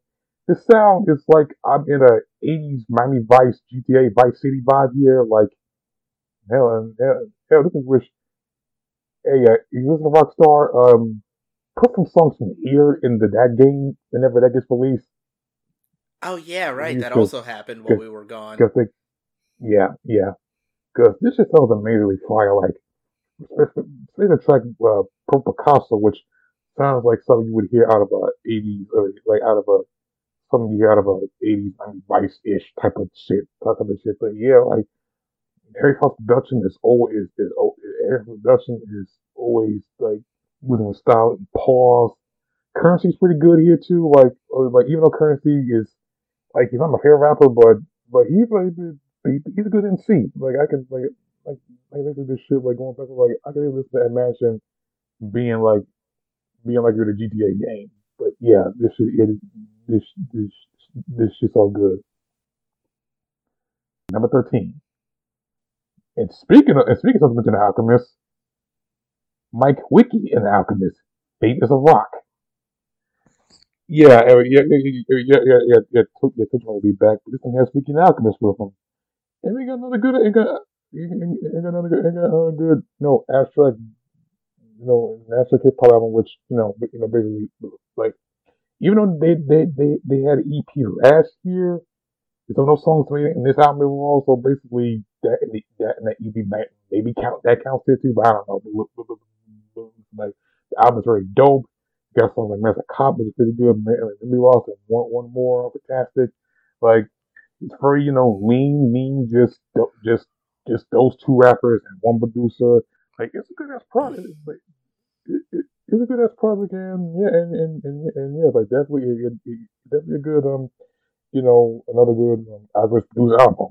the sound is like I'm in a '80s Miami Vice GTA Vice City vibe here. Like hell, and hell, hell this wish. hey, uh, you listen to Rockstar, um, put some songs from here in the that game whenever that gets released. Oh yeah, right. That also happened while we were gone. They, yeah, yeah. Cause this just sounds amazingly fire. Like, the track uh, Pro Picasso, which sounds like something you would hear out of a '80s, or like out of a something you hear out of a '80s, '90s Vice-ish type of shit, type of shit. But yeah, like Harry Fraud production is always is, is Harry Fraud production is always like moving with style and pause. Curren$y's pretty good here too. Like, uh, like even though Curren$y is like he's not my favorite rapper, but but he he, he's a good MC. Like I can like like like listen to this shit like going back like I can listen to Imagine being like being like you're the GTA game. But yeah, this shit it this this this shit's all good. Number thirteen. And speaking of and speaking of something in the Alchemist, Mike Wiki in the Alchemist, Faith Is a Rock. Yeah, uh, yeah, yeah, yeah, yeah, yeah, yeah, yeah, yeah, will be back. This one has Wiki and Alchemist with him. And we got another good, ain't got, ain't got another good, ain't got another good, no, abstract, you know, abstract hip hop album, which, you know, you know, basically, like, even though they, they, they, they had an EP last year, there's no songs made in this album overall, so basically, that, that, and that EP might, maybe count, that counts there too, but I don't know, like, the album is very dope. Got songs like Master Cop, which is pretty good. Man, like, we lost and one, one more, fantastic. Like, it's very, you know, lean, mean, just, just, just those two rappers and one producer. Like, it's a good ass product. It's, like, it, it, it's a good ass project, and yeah, and and and, and yeah, like definitely, it, it, it- definitely a good, um, you know, another good um, average producer album.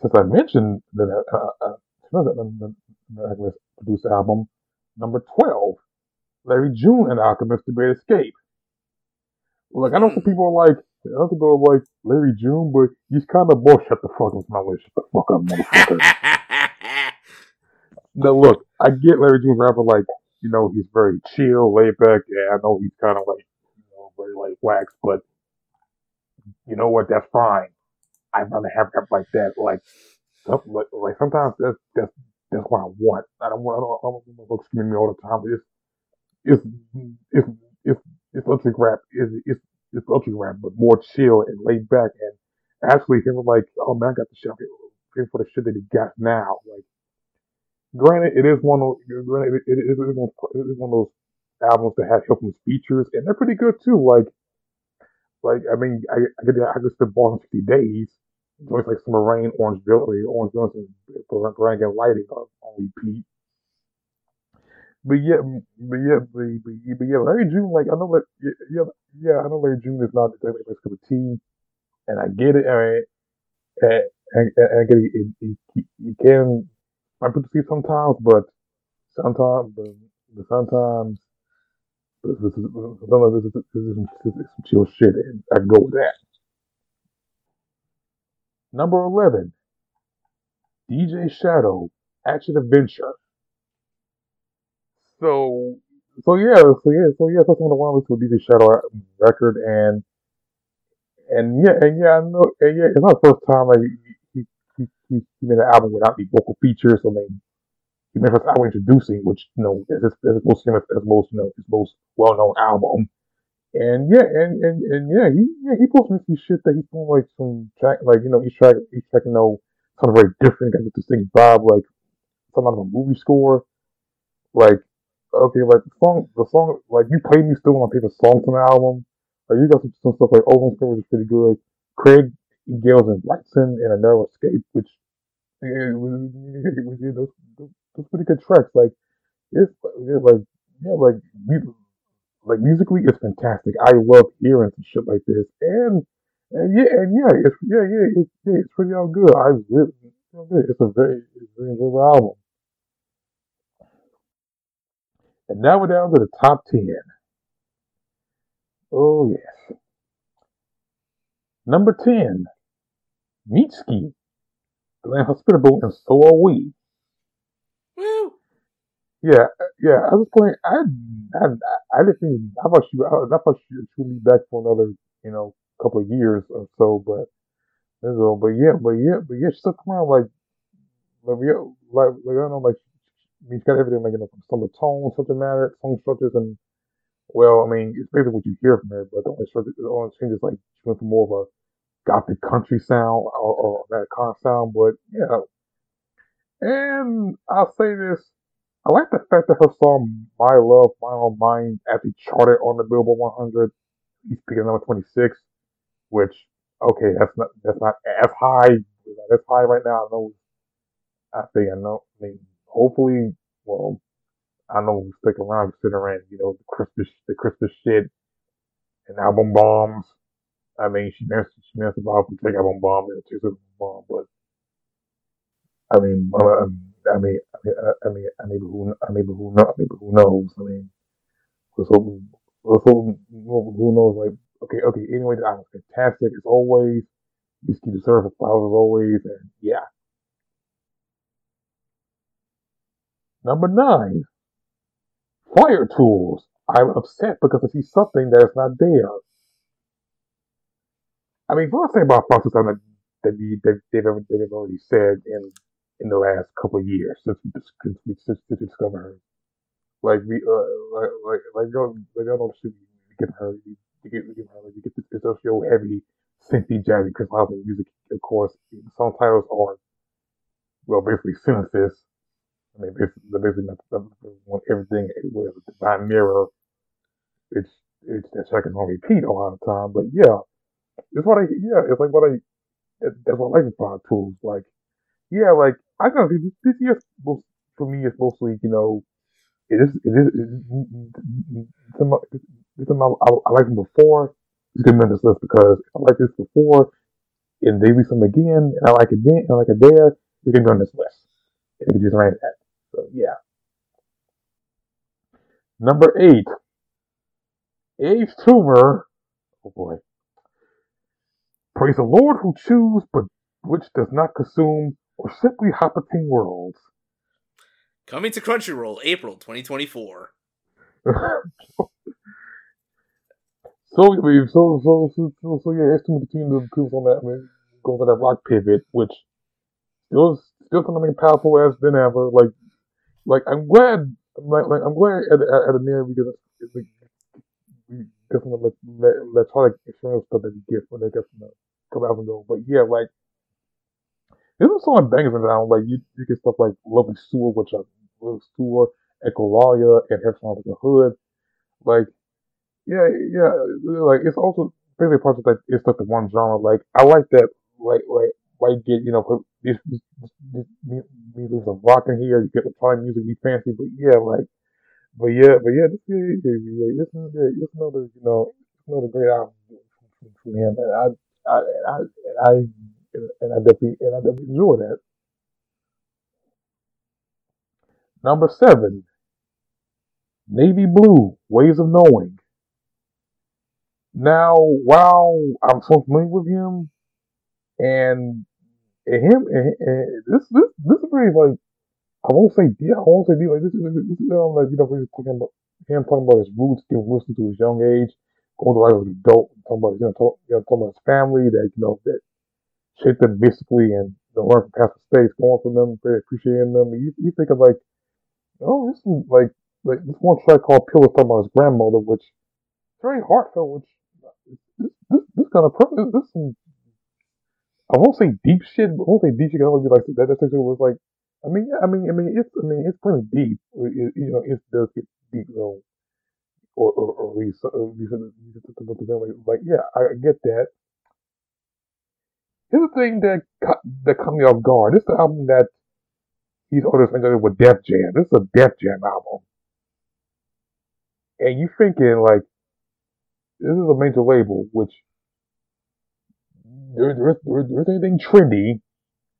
Since I mentioned the uh, uh, another the, the producer album, number twelve, Larry June and Alchemist: The Great Escape. Look, I know some people are like, Some people are like Larry June, but he's kind of bull. Shut the fuck up, my way. Shut the fuck up, motherfucker. Now look, I get Larry June's rapper like, you know, he's very chill, laid back. Yeah, I know he's kind of like, you know, very like wax, but you know what? That's fine. I'd rather have rap like that. Like, like, like sometimes that's that's that's what I want. I don't want. I don't, I don't want folks screaming me all the time. But it's it's it's it's it's electric rap. It's it's it's electric rap, but more chill and laid back. And actually, him like, oh man, I got the shit. Here for the shit that he got now. Like. Granted, it is one of granted it, is, it, is one, of those albums that have Hilton's features, and they're pretty good too. Like, like I mean, I I could I could spend more than fifty days. Joints like Summer Rain, Orange Village, Orange and Grand and Lighting on, on repeat. But yeah, but yeah, but, but, yeah, but yeah, Larry June, like I know, like yeah, yeah, I know Larry June is not the best cup of tea, and I get it. I mean, and, and, and I can I put the see sometimes, but sometimes, but, but sometimes, sometimes this is, some chill shit, and I go with that. Number 11, DJ Shadow, Action Adventure. So, so yeah, so yeah, so yeah, one of the ones with DJ Shadow record, and and yeah, and yeah, I know, and yeah, it's not the first time like he he, he, he made an album without the vocal features. I mean, he made his album Endtroducing, which you know is his, is his most famous, his most you know his most well known album. And yeah, and, and, and yeah, he yeah he posted some shit that he's doing like some track like you know each track each track you know kind of very different, got this distinct vibe like something out of a movie score. Like okay, like the song the song like you played me still on my favorite songs on the album. Like you got some, some stuff like Open Spring, which is pretty good. Craig Gales and Blackson and a Narrow Escape, which yeah, those, those, pretty good tracks. Like it's, it's like yeah, like we, like musically, it's fantastic. I love hearing some shit like this, and and yeah, and yeah, it's yeah, yeah, it's yeah, it's pretty all good. I really, it's. It's a very, it's a very enjoyable album. And now we're down to the top ten. Oh yes. Number ten, Mitski, Glenn Hospitable, and so are we. Woo! Yeah, uh, yeah. I was playing. I, I, I didn't think. I thought she. I thought she would be back for another, you know, couple of years or so. But, you know, but yeah, but yeah, but yeah. She stuck around like, like, yeah, like, like I don't know, like It's got everything like you know from some of the tone, subject matter, song structures, and well, I mean, it's basically what you hear from her. But the only structure, the only change is like she went for more of a gothic country sound or, or Americana sound. But yeah, and I'll say this: I like the fact that her song "My Love, My Own Mind" actually charted on the Billboard 100. He's picking number 26, which okay, that's not that's not as high. That's high right now. I know. I think I know. I mean, hopefully, well, I know we stick around considering you know the Christmas the Christmas shit and album bombs. I mean, she messed she messed about to take album bomb and take album bomb, but I mean, I mean, I mean, I mean, I who, I mean, who, I mean, who knows? I mean, let's hope, let's hope, who knows? Like, okay, okay. Anyway, the album's fantastic as always. Mitski deserves a flowers as always, and yeah. Number nine, Fire-Toolz. I'm upset because I see something that is not there. I mean, one thing about Fire-Toolz that, they've, they've already said in in the last couple of years since we since we, since discovered her. Like we uh like like like y'all like y'all we get her we get we get her we get this industrial heavy synthy jazzy Chris House music of course. Song titles are well basically synthesis. I mean basically basically not, um, everything with divine mirror. It's it's that track is on repeat a lot of time, but yeah. It's what I yeah, it's like what I that's what I like about tools. Like yeah, like I know. This, this year for me is mostly, you know, it is. It is. It's, it's, it's, I, I like them before. It's good this list because I like this before, and they release them again, and I like it then, and I like it there. We can go on this list. And you can just rank that. So yeah. Number eight, Yves Tumor. Oh boy. Praise the Lord who chews, but which does not consume or simply Hot Between Worlds. Coming to Crunchyroll, April 2024. so, so, so, so, so, so, yeah, it's too between the groups on that, mean, going for that rock pivot, which still, still something powerful as than ever. Like, like, I'm glad, like, like I'm glad at, at, at the near because like, we get some of the electronic experience stuff that we get when they get from the couple albums ago. But yeah, like, there's some song bangers town. Like you, you get stuff like Lovely Sewer, which I Lovely Sewer, Echolalia, and Headstrong like a Hood. Like, yeah, yeah, like it's also basically part of like it's like the one genre. Like I like that. Like like like get you know this, this, there's a rock in here. You get the time music you fancy, but yeah, like. But yeah, but yeah, this yeah, yeah, it's, yeah, it's another, you know, it's another great album from him, and I, I, I, I and I definitely and I definitely enjoy that. Number seven, Navy Blue, Ways of Knowing. Now, while I'm so familiar with him, and, and him, and, and this this this is very like I won't say deep, I won't say deep. Like this is this is um, like you know we're talking about him talking about his roots, giving wisdom to his young age, going to life as an adult, talking about you know, talk, you know talking about his family that you know that shaped them mystically and the learn from past mistakes, going from them, very appreciating them. You, you think of like, oh, this is like, like this one track called Pillows talking about his grandmother, which very heartfelt, which this, this, this kind of, this, this some, I won't say deep shit, but I won't say deep shit, I would be like, that, that section was like, I mean, I mean, I mean, it's, I mean, it's plenty deep. It, you know, it does get deep, though. Or, or, or at least, uh, at least, like, yeah, I get that. Here's the thing that that caught me off guard. This is the album that he's always associated with Def Jam. This is a Def Jam album. And you thinking like this is a major label, which there, there, there, there's anything trendy,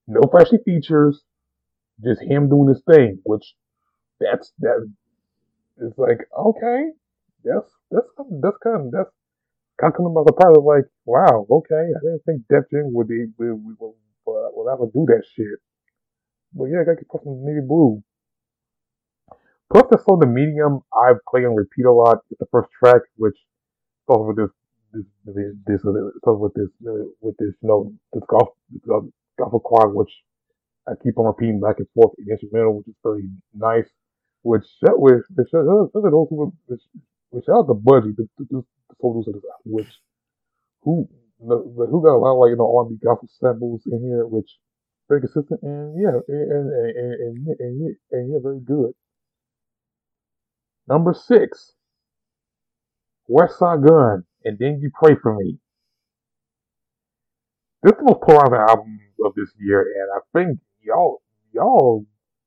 no flashy features, just him doing his thing, which that's that. It's like okay, that's that's that's kind of that's kind of coming part of like, wow, okay, I didn't think Def Jam would be would, would, would, ever do that shit. But yeah, I got to put some navy blue. Plus, the song "The Medium" I play on repeat a lot. The first track, which starts with this this this, starts with this uh, with this you know this golf this, uh, golf choir, which I keep on repeating back and forth the instrumental, which is very nice. Which that which which who which, out the the, the, the producer which who the, who got a lot of like you know R&B gospel samples in here, which very consistent and yeah and and and and, and, and, yeah, very good. Number six, Westside Gunn, and then you pray for me. This is the most polarizing album of this year, and I think y'all y'all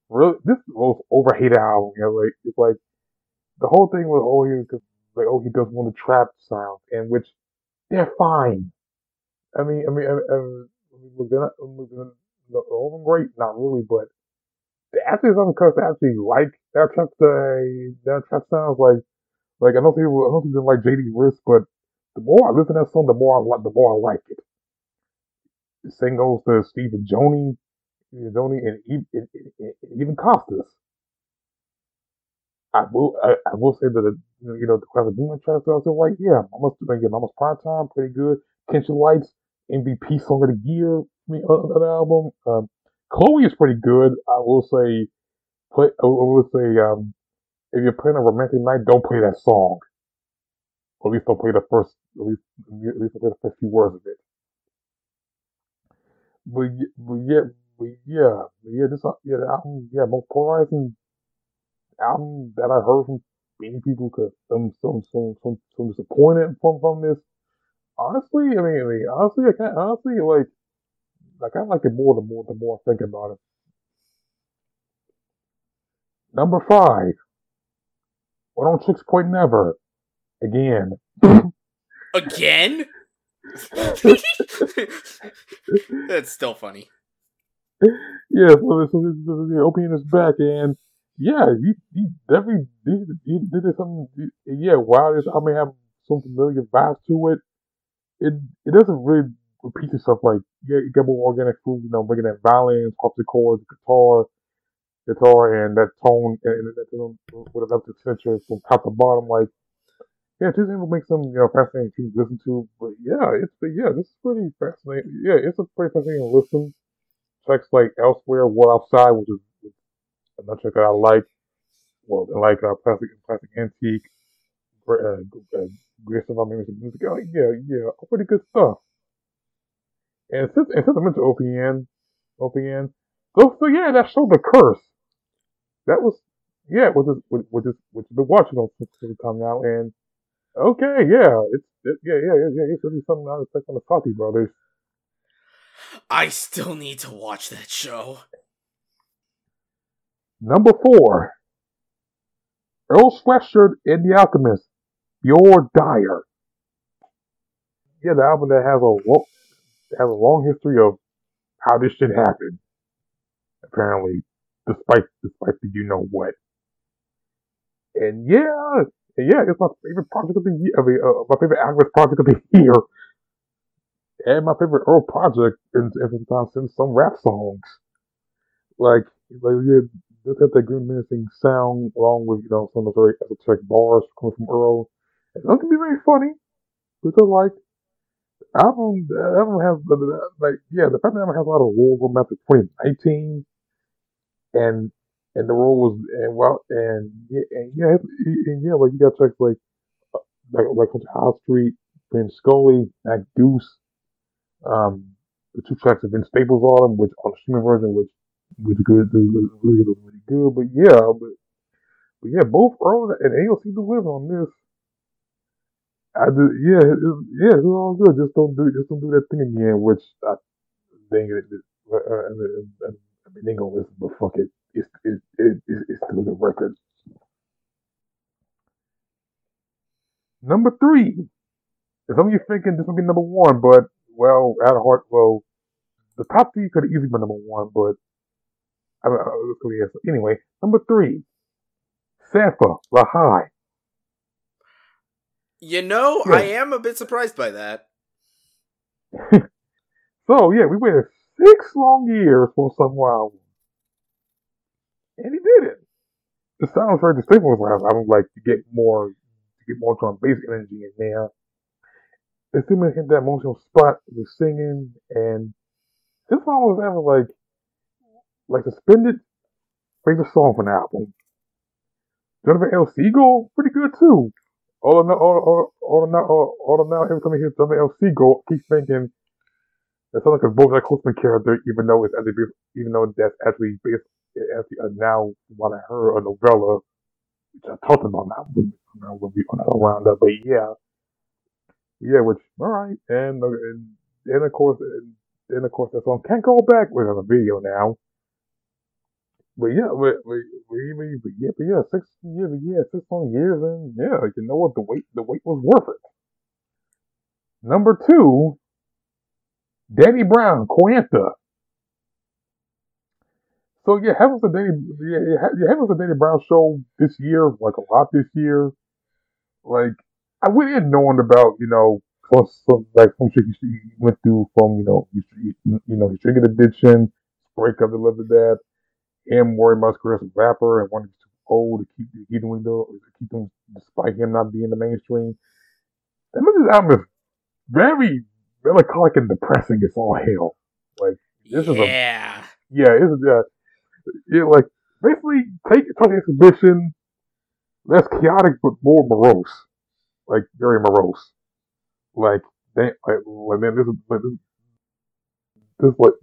really this is the most overhated album. You know, like it's like the whole thing was oh he because like oh he doesn't want the trap sound, and which they're fine. I mean, I mean, I, I, I mean they're not, they're all great, not really, but the actually some cuts actually like that trap that trap sounds like like I know people I know people like JD Risk, but the more I listen to that song, the more I like the more I like it. The same goes to Stephen Joni, Joni, and even, even Costas. I will I, I will say that the, you know the classic Demon Trap I was like yeah, almost again almost prime time, pretty good. Kenshin Lights MVP song of the year on that album. Um, Chloe is pretty good. I will say, play. I will say, um, if you're playing a romantic night, don't play that song. Or at least don't play the first. At least, at least don't play the first few words of it. But, but yeah, but yeah, but yeah, this yeah, the album, yeah, most polarizing album that I heard from many people because I'm so so so so disappointed from from this. Honestly, I mean, I mean honestly, I can't honestly like like I like it more the more the more I think about it. Number five. Oneohtrix Point Never? Again. Again? That's still funny. Yeah, so, so, so is back, and yeah, he, he definitely did, he did something. Yeah, while this I may have some familiar vibes to it, it it doesn't really repeat itself. Like yeah, you get more organic food, you know, bringing that violins, harpsichord, guitar, guitar, and that tone and, and that tone with enough texture from top to bottom. Like yeah, just able to make some you know fascinating things to listen to. But yeah, it's yeah, this is pretty fascinating. Yeah, it's a pretty fascinating listen. Tracks like Elsewhere, War Outside, which is another track that I like. Well, I like uh, Plastic Plastic Antique, uh, uh, Great Stuff I Music. Oh, yeah, yeah, pretty good stuff. And since and since I mentioned OPN, OPN, so so yeah, that show The Curse. That was yeah, with, with this which you've been watching on time now, and Okay, yeah, it's it, yeah, yeah, yeah, yeah. It's really something I expect from the Safdie brothers. I still need to watch that show. Number four, Earl Sweatshirt and the Alchemist, Voir Dire. Yeah, the album that has a long, has a long history of how this shit happened. Apparently, despite despite the you know what. And yeah, yeah, it's my favorite project of the year. I mean, uh, my favorite Agnes project of the year, and my favorite Earl project in time since some rap songs. Like, like yeah, just got that grim menacing sound along with you know some of the very esoteric bars coming from Earl. And that can be very funny, I like. The album, the album has like yeah, the fact that album has a lot of War Method 2019, and and the role was and well and yeah and yeah and yeah like you got like uh, like like from High Street, Vin Skully, Mac Deuce, um, the two tracks have Vince Staples on them, which on the streaming version, which which good, really, really, really good. But yeah, but but yeah, both Earl and AOC deliver on this. I do, yeah, it, yeah, it's all good. Just don't do, just don't do that thing again. Which I think it, uh, I mean, I mean, they gonna listen, but fuck it it's, it, it, it's still a good record. Number three. Some of you thinking this would be number one, but well, at heart, well, the top three could have easily been number one, but I mean, so anyway, number three, Sampha Lahai. You know, yeah. I am a bit surprised by that. so yeah, we waited six long years for some album. And he did it. The sounds very distinct with last album, like to get more to get more drum bass energy in there. They still hit that emotional spot with singing and this song was ever like like suspended favorite song from the album. Jonathan L. Seagull, pretty good too. All now, all, all, all now, all, all now, every time I hear Jonathan L. Seagull, I keep thinking it sounds like a BoJack Horseman character, even though it's actually, even though that's actually based, actually uh, now what I heard a novella, which I talked about now, will be on that roundup. But yeah, yeah, which all right, and uh, and of course, and then of course that song can't go back. We're on a video now. But yeah, but, but, but, yeah, but yeah, six but yeah, six long years, and yeah, you know what? The wait, the wait was worth it. Number two, Danny Brown, Quaranta. So yeah, having the Danny, yeah, yeah, having the Danny Brown show this year, like a lot this year, like I went in knowing about, you know, plus some like some shit he went through from, you know, you, you know, his drinking addiction, breakup that led to that, him worrying about his career as a rapper and wanting to too old to keep keep doing the keep doing despite him not being the mainstream. That this album is very melancholic and depressing It's all hell. Like this yeah. is a yeah, Yeah, it's a uh, yeah, like basically take Tony exhibition less chaotic but more morose. Like very morose. Like they like when then this is like this, this like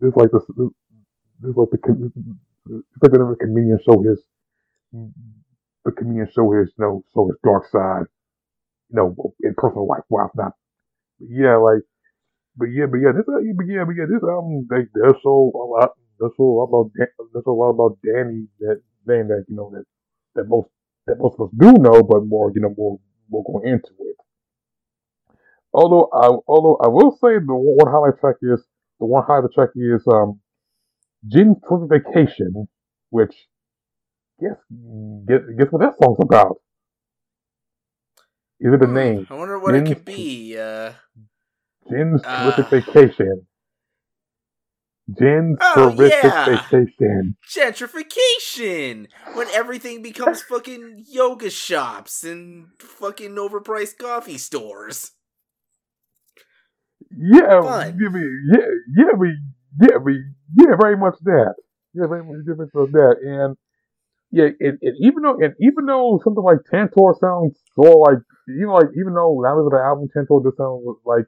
this like this this, like the it's like whenever comedian show his the comedian show his you know show his dark side you know in personal life while it's not yeah like but yeah but yeah this but yeah but yeah this album they they're so a lot a lot about show a lot about Danny that name that you know that that most that most of us do know but more you know more we'll go into it. Although I although I will say the one highlight track is the one highlight track is um Jin's Twisted Vacation, which guess guess guess what that song's about. Is it a hmm, name? I wonder what Jin's, it could be. Uh, Jin's uh, Vacation. Jin's oh, yeah. Gentrification! When everything becomes fucking yoga shops and fucking overpriced coffee stores. Yeah, Fun. yeah, yeah, yeah, we, yeah, we, yeah, very much that. Yeah, very much different from that. And yeah, it, it, even though, and even though something like Tantor sounds so like, you know, like even though now look at the album, Tantor just sounds like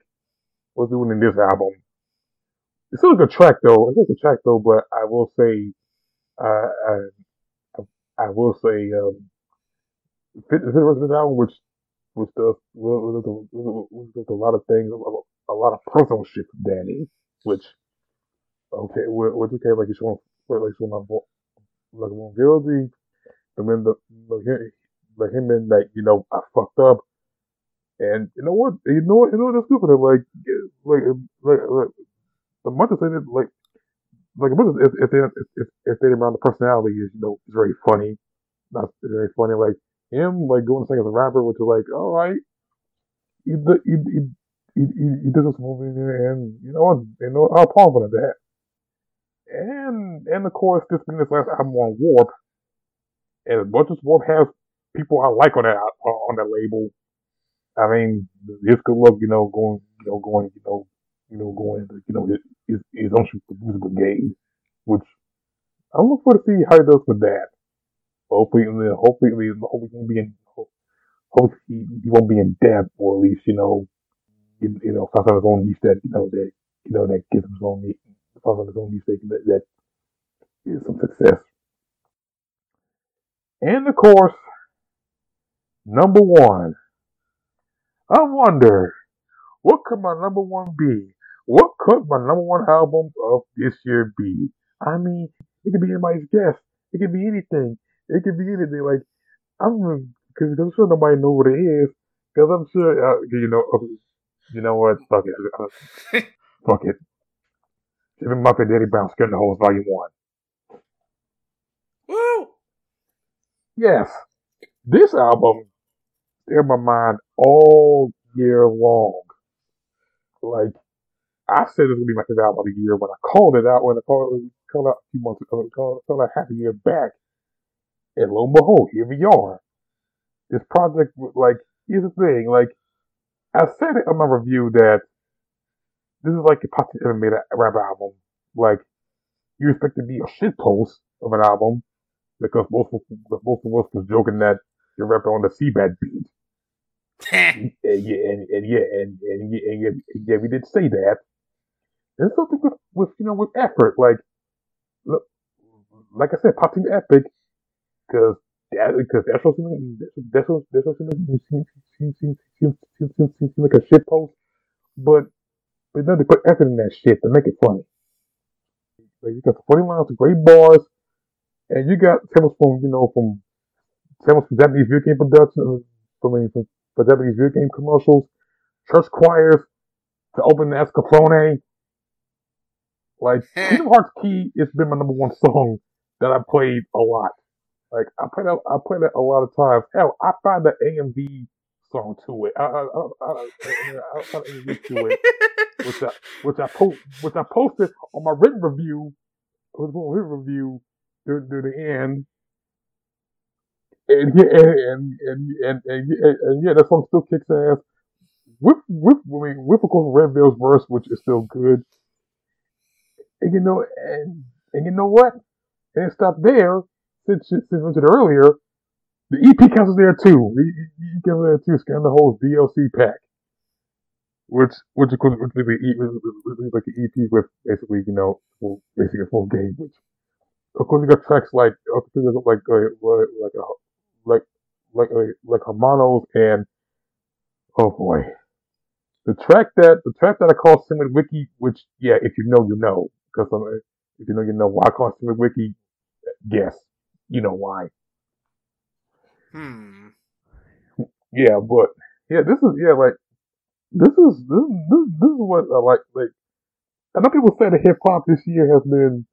what's doing in this album it's still a good track though. It's a track though, but I will say, uh, I, I will say, um, Fit, Fit this album, which was the was, was, was, was a lot of things, a, a lot of personal shit from Danny, which okay, which okay, like he's showing, like showing my like vulnerability, and then the like him, like him and like you know I fucked up, and you know what, you know what, you know what, that's good for them, like like like, like the much as it like like much as if, if they if, if they around the personality is you know is very funny, not very funny. Like him like going to sing as a rapper, which is like all right, he he he he, he, does this movie and you know you know I'll palm for that. And and of course this being this last album on Warp, and as much as Warp has people I like on that on that label, I mean, his good luck, you know, going, you know, going, you know, you know, going to, you know, his, his, own music brigade, which I'm looking forward to see how he does with that. Hopefully, hopefully, hopefully, he won't be in, hopefully he, won't be in debt, or at least, you know, you, you know, find his own niche that, you know, that, you know, that gives him his own niche, find his own niche that, that is some success. And of course, number one, I wonder, what could my number one be? What could my number one album of this year be? I mean, it could be anybody's guess. It could be anything. It could be anything. Like I'm, because I'm sure nobody knows what it is. Because I'm sure, uh, you know, uh, you know what? Fuck it. Uh, fuck it. JPEGMAFIA, Danny Brown, Scaring the Hoes, Volume One. Woo! Yes, this album in my mind all year long. Like I said it was gonna be my favorite album of the year when I called it out when I called it called out a few months ago, called, called out half a year back. And lo and behold, here we are. This project, like, here's the thing, like, I said it in my review that this is like if Pop ever made a rap album. Like, you expect to be a shit post of an album because most of, most of us was joking that you're rapping on the Seabed beat. and yeah, and, and yeah, and, and, yeah, and yeah, and yeah, we did say that. And something with, with you know with effort, like look, like I said, Pop Team Epic, because that because that's what that's what that's what seems seems seems seems seems like a shit post, but but then they put effort in that shit to make it funny. Like you got 40 lines of great bars, and you got samples from, you know, from samples from Japanese video game production, uh, from, from, from Japanese video game commercials, church choirs, to open the Escaflowne. Like, Kingdom Hearts Key, it's been my number one song that I played a lot. Like, I played I played it a lot of times. Hell, I find the AMV song to it. I, I, I, I, find AMV to it. which I which I post which I posted on my written review, written review during, during the end. And yeah, and and and, and, yeah, that song still kicks ass. With with I mean, with of course Redveil's verse, which is still good. And you know, and and you know what? And it stopped there. Since since mentioned earlier, the EP is there too. The EP counts there too. Scan the whole DLC pack which which of course which is like an EP with basically you know full, basically a full game. Which of course you got tracks like uh, like like like a, like like uh, like Hermanos and oh boy, the track that the track that I call Simon Wiki, which yeah, if you know you know because if you know you know why Simon Wiki, guess you know why. Hmm. Yeah, but yeah, this is yeah like this is this, this, this is what I like. Like I know people say that hip hop this year has been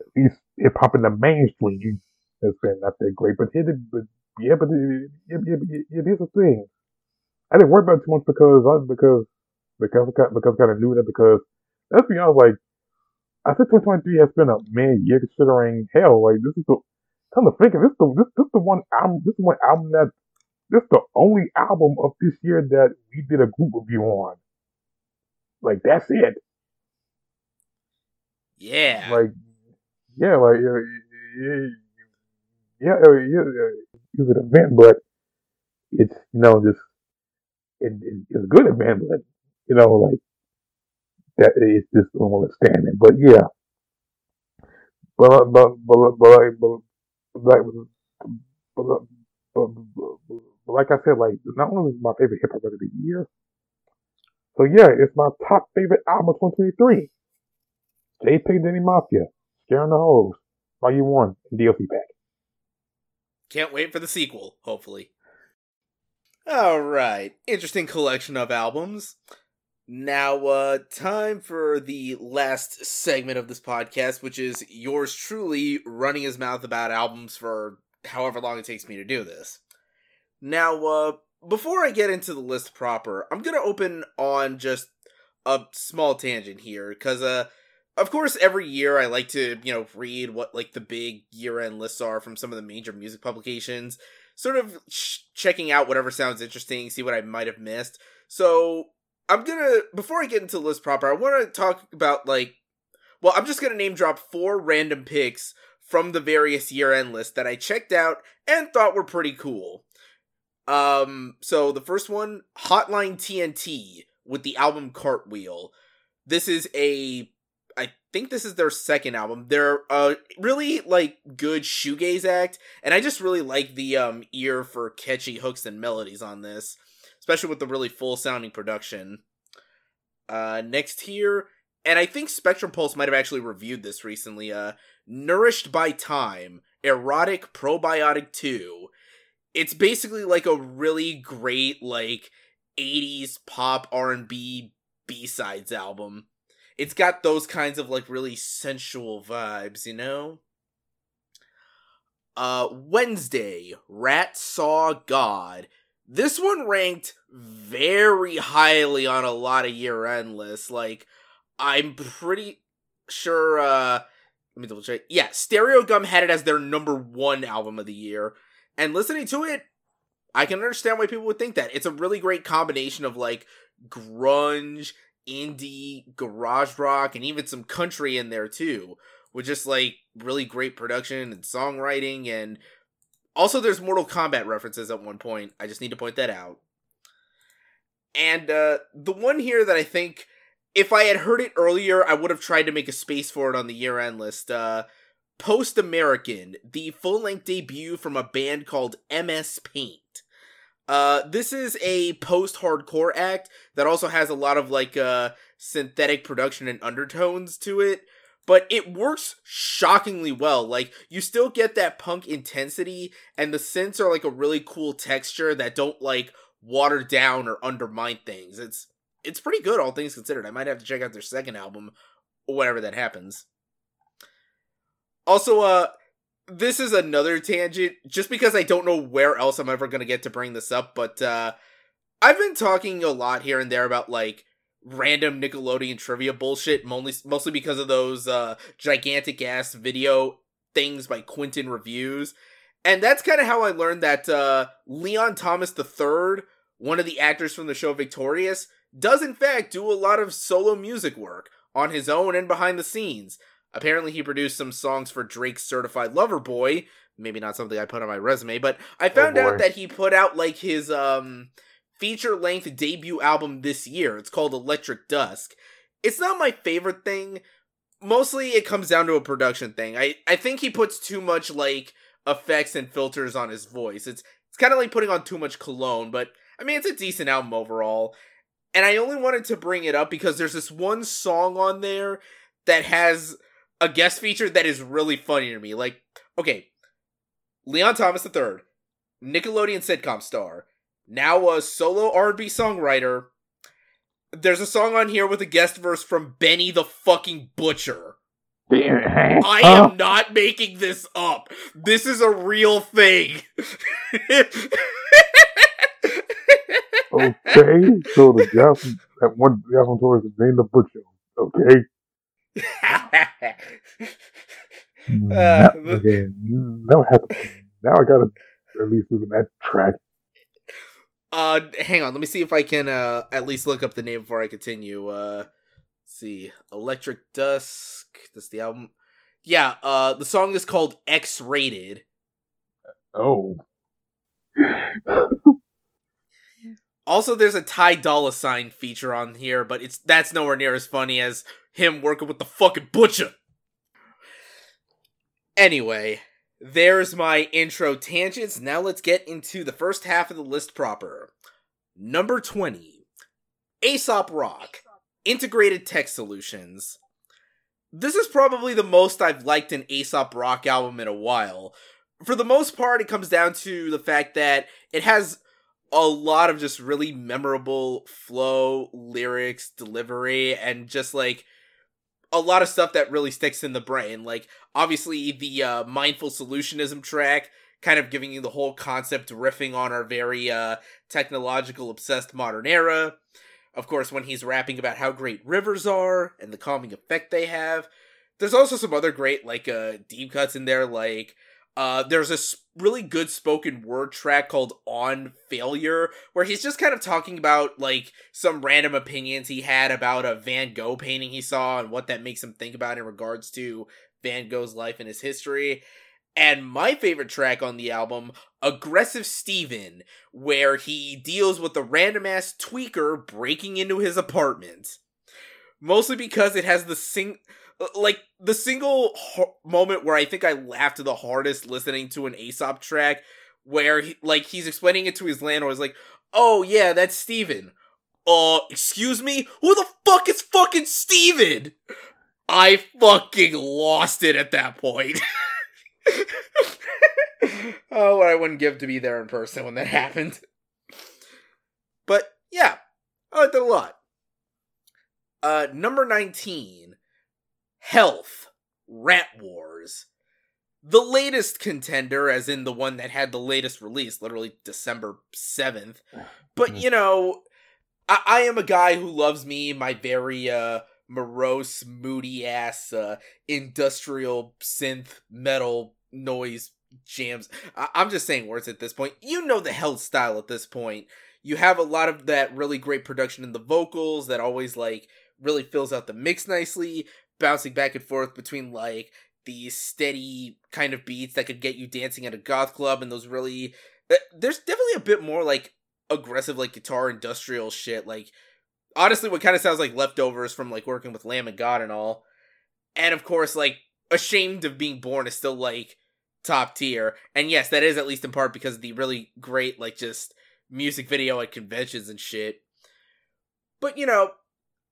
at least hip hop in the mainstream has been not that great, but it, but yeah, but it, it, it, it is a thing. I didn't worry about it too much because I, because because because I kind of knew that because let's be honest, like I said, 2023 has been a man year considering hell. Like this is the come to think of this, the this this the one album this is one album that this is the only album of this year that we did a group review on. Like that's it. Yeah. Like yeah, like yeah, yeah, yeah, yeah, an event, but it's you know just it, it, it's a good event, but you know like that it's just normal standing. But yeah, but but but but like but but, like I said, like not only is my favorite hip hop record of the year, so yeah, it's my top favorite album of 2023. JPEG Danny Mafia, Scaring the Hoes, Volume 1, DLC pack. Can't wait for the sequel, hopefully. Alright, interesting collection of albums. Now, uh, time for the last segment of this podcast, which is yours truly running his mouth about albums for however long it takes me to do this. Now, uh, before I get into the list proper, I'm gonna open on just a small tangent here, because, uh, of course, every year I like to, you know, read what, like, the big year-end lists are from some of the major music publications, sort of checking out whatever sounds interesting, see what I might have missed. So, I'm gonna, before I get into the list proper, I want to talk about, like, well, I'm just gonna name drop four random picks from the various year-end lists that I checked out and thought were pretty cool. Um, so the first one, Hotline TNT with the album Cartwheel. This is a I think this is their second album. They're a really like good shoegaze act, and I just really like the um ear for catchy hooks and melodies on this, especially with the really full sounding production. Uh next here, and I think Spectrum Pulse might have actually reviewed this recently, uh Nourished by Time, Erotic Probiotic 2 it's basically like a really great like 80s pop R&B B-sides album. It's got those kinds of like really sensual vibes, you know? Uh Wednesday, Rat Saw God. This one ranked very highly on a lot of year-end lists. Like I'm pretty sure uh let me double check. Yeah, Stereogum had it as their number 1 album of the year. And listening to it, I can understand why people would think that. It's a really great combination of like grunge, indie, garage rock, and even some country in there too. with just like really great production and songwriting and also there's Mortal Kombat references at one point. I just need to point that out. And uh the one here that I think if I had heard it earlier, I would have tried to make a space for it on the year end list. Uh Post American, the full length debut from a band called MS Paint. Uh, this is a post hardcore act that also has a lot of like uh synthetic production and undertones to it, but it works shockingly well. Like you still get that punk intensity, and the synths are like a really cool texture that don't like water down or undermine things. It's it's pretty good, all things considered. I might have to check out their second album, whenever that happens. Also, uh, this is another tangent, just because I don't know where else I'm ever gonna get to bring this up, but uh, I've been talking a lot here and there about like random Nickelodeon trivia bullshit, mostly mostly because of those uh, gigantic ass video things by Quinton Reviews, and that's kind of how I learned that uh, Leon Thomas III, one of the actors from the show Victorious, does in fact do a lot of solo music work on his own and behind the scenes. Apparently, he produced some songs for Drake's Certified Lover Boy. Maybe not something I put on my resume, but I found Oh, out that he put out like his um feature length debut album this year. It's called Electric Dusk. It's not my favorite thing. Mostly it comes down to a production thing. I, I think he puts too much like effects and filters on his voice. It's it's kind of like putting on too much cologne, but I mean it's a decent album overall. And I only wanted to bring it up because there's this one song on there that has a guest feature that is really funny to me. Like, okay, Leon Thomas III, Nickelodeon sitcom star, now a solo R&B songwriter. There's a song on here with a guest verse from Benny the fucking Butcher. I am not making this up. This is a real thing. Okay, so the guest that one the guy from Toys is named the Butcher. Okay. Uh, now, okay. Now I have to, now I gotta at least listen that track. Uh, hang on. Let me see if I can uh at least look up the name before I continue. Uh, let's see, Electric Dusk. That's the album. Yeah. Uh, the song is called X Rated. Oh. Also, there's a Ty Dolla Sign feature on here, but it's that's nowhere near as funny as him working with the fucking butcher. Anyway, there's my intro tangents. Now let's get into the first half of the list proper. Number 20 Aesop Rock Integrated Tech Solutions. This is probably the most I've liked an Aesop Rock album in a while. For the most part, it comes down to the fact that it has a lot of just really memorable flow, lyrics, delivery, and just like a lot of stuff that really sticks in the brain. Like obviously the uh, mindful solutionism track, kind of giving you the whole concept, riffing on our very uh, technological obsessed modern era. Of course, when he's rapping about how great rivers are and the calming effect they have. There's also some other great like uh, deep cuts in there, like uh, there's a s- really good spoken word track called On Failure, where he's just kind of talking about like some random opinions he had about a Van Gogh painting he saw and what that makes him think about in regards to Van Gogh's life and his history. And my favorite track on the album, Aggressive Steven, where he deals with a random ass tweaker breaking into his apartment. Mostly because it has the sing like the single ho- moment where I think I laughed the hardest listening to an Aesop track, where he, like he's explaining it to his landlord, is like, "Oh yeah, that's Steven. Uh, excuse me, who the fuck is fucking Steven? I fucking lost it at that point. oh, what I wouldn't give to be there in person when that happened. But yeah, I liked it a lot. Uh, number 19 Health Rat Wars. The latest contender, as in the one that had the latest release, literally December 7th. But, you know, I, I am a guy who loves me my very, uh, morose, moody ass, uh, industrial synth metal noise jams. I- I'm just saying words at this point. You know the Health style at this point. You have a lot of that really great production in the vocals that always, like, really fills out the mix nicely, bouncing back and forth between like these steady kind of beats that could get you dancing at a goth club and those really uh, there's definitely a bit more like aggressive like guitar industrial shit like honestly what kind of sounds like leftovers from like working with Lamb of God and all. And of course like ashamed of being born is still like top tier. And yes that is at least in part because of the really great like just music video at conventions and shit. But you know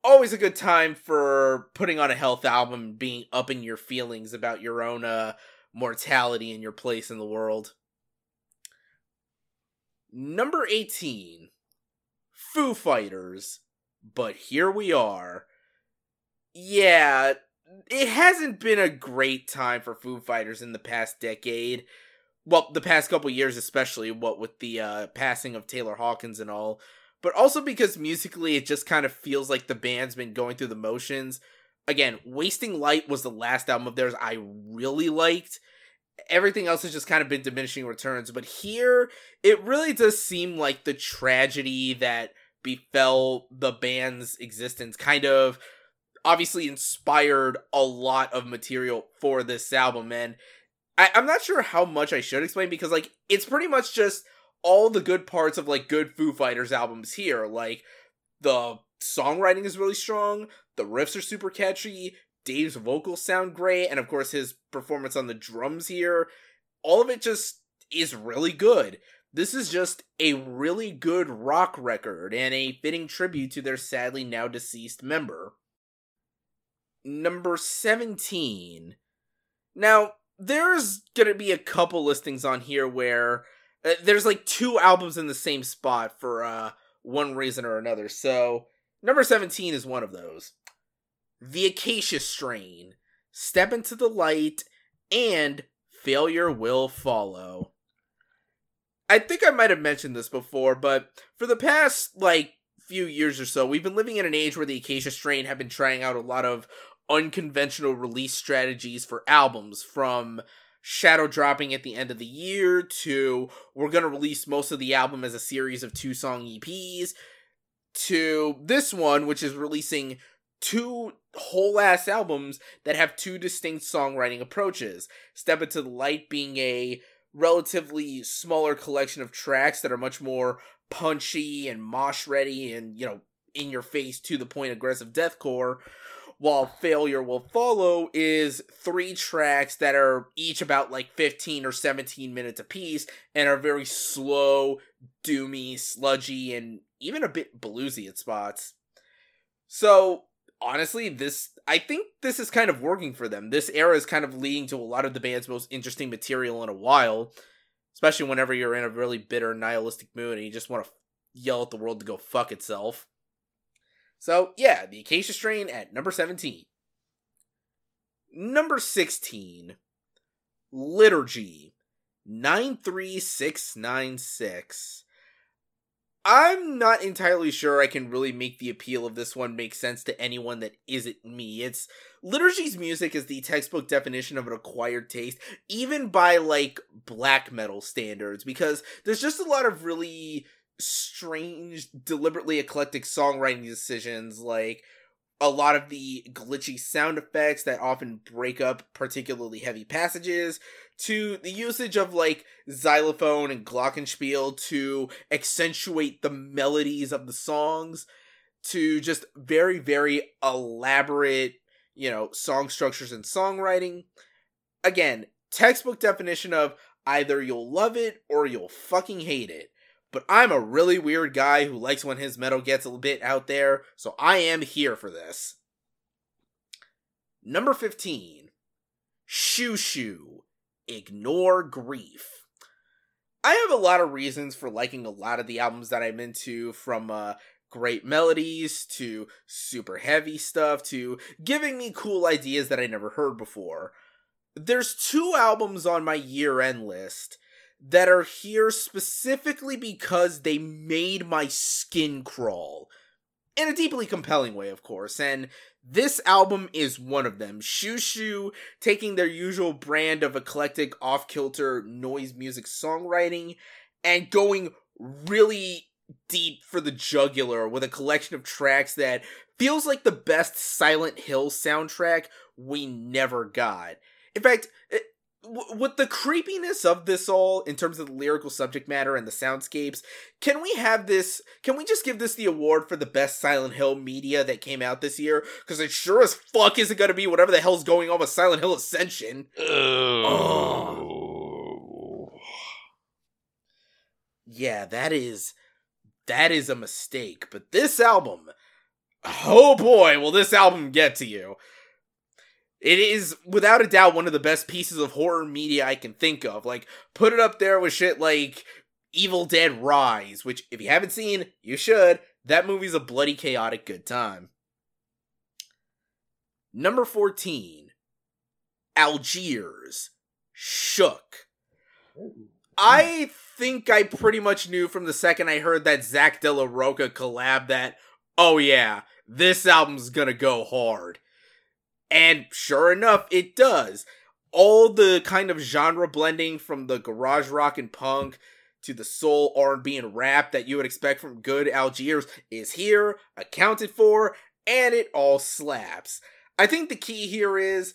always a good time for putting on a health album and being up in your feelings about your own uh mortality and your place in the world Number 18, Foo Fighters. But here we are. Yeah, it hasn't been a great time for Foo Fighters in the past decade. Well, the past couple years, especially, what with the uh, passing of Taylor Hawkins and all. But also because musically, it just kind of feels like the band's been going through the motions. Again, Wasting Light was the last album of theirs I really liked everything else has just kind of been diminishing returns. But here, it really does seem like the tragedy that befell the band's existence kind of obviously inspired a lot of material for this album. And I, I'm not sure how much I should explain because, like, it's pretty much just all the good parts of, like, good Foo Fighters albums here. Like, the songwriting is really strong, the riffs are super catchy, Dave's vocals sound great, and of course his performance on the drums here, all of it just is really good. This is just a really good rock record and a fitting tribute to their sadly now deceased member. Number 17. Now, there's gonna be a couple listings on here where uh, there's like two albums in the same spot for uh, one reason or another. So, number 17 is one of those. The Acacia Strain, Step into the Light, and Failure Will Follow. I think I might have mentioned this before, but for the past, like, few years or so, we've been living in an age where the Acacia Strain have been trying out a lot of unconventional release strategies for albums, from shadow dropping at the end of the year to we're going to release most of the album as a series of two song EPs to this one, which is releasing two whole ass albums that have two distinct songwriting approaches. Step Into the Light being a relatively smaller collection of tracks that are much more punchy and mosh ready and, you know, in your face to the point aggressive deathcore. While Failure Will Follow is three tracks that are each about like 15 or 17 minutes apiece and are very slow, doomy, sludgy, and even a bit bluesy at spots. So honestly, this I think this is kind of working for them. This era is kind of leading to a lot of the band's most interesting material in a while, especially whenever you're in a really bitter, nihilistic mood and you just want to yell at the world to go fuck itself. So, yeah, the Acacia Strain at number 17. Number 16, Liturgy, 93696. I'm not entirely sure I can really make the appeal of this one make sense to anyone that isn't me. It's Liturgy's music is the textbook definition of an acquired taste, even by like black metal standards, because there's just a lot of really strange, deliberately eclectic songwriting decisions, like a lot of the glitchy sound effects that often break up particularly heavy passages, to the usage of like xylophone and glockenspiel to accentuate the melodies of the songs, to just very, very elaborate, you know, song structures and songwriting. Again, textbook definition of either you'll love it or you'll fucking hate it but I'm a really weird guy who likes when his metal gets a bit out there, so I am here for this. Number 15 Xiu Xiu Ignore Grief. I have a lot of reasons for liking a lot of the albums that I'm into, from uh, great melodies to super heavy stuff to giving me cool ideas that I never heard before. There's two albums on my year end list that are here specifically because they made my skin crawl. In a deeply compelling way, of course, and this album is one of them. Xiu Xiu taking their usual brand of eclectic, off kilter noise music songwriting and going really deep for the jugular with a collection of tracks that feels like the best Silent Hill soundtrack we never got. In fact, with the creepiness of this all in terms of the lyrical subject matter and the soundscapes, can we have this? Can we just give this the award for the best Silent Hill media that came out this year? Because it sure as fuck isn't going to be whatever the hell's going on with Silent Hill Ascension. Oh. Yeah, that is that is a mistake. But this album, oh boy, will this album get to you. It is without a doubt one of the best pieces of horror media I can think of. Like, put it up there with shit like Evil Dead Rise, which, if you haven't seen, you should. That movie's a bloody chaotic good time. Number 14 Algiers Shook. I think I pretty much knew from the second I heard that Zack de la Rocha collab that, oh yeah, this album's gonna go hard. And sure enough, it does. All the kind of genre blending from the garage rock and punk to the soul R&B and rap that you would expect from good Algiers is here, accounted for, and it all slaps. I think the key here is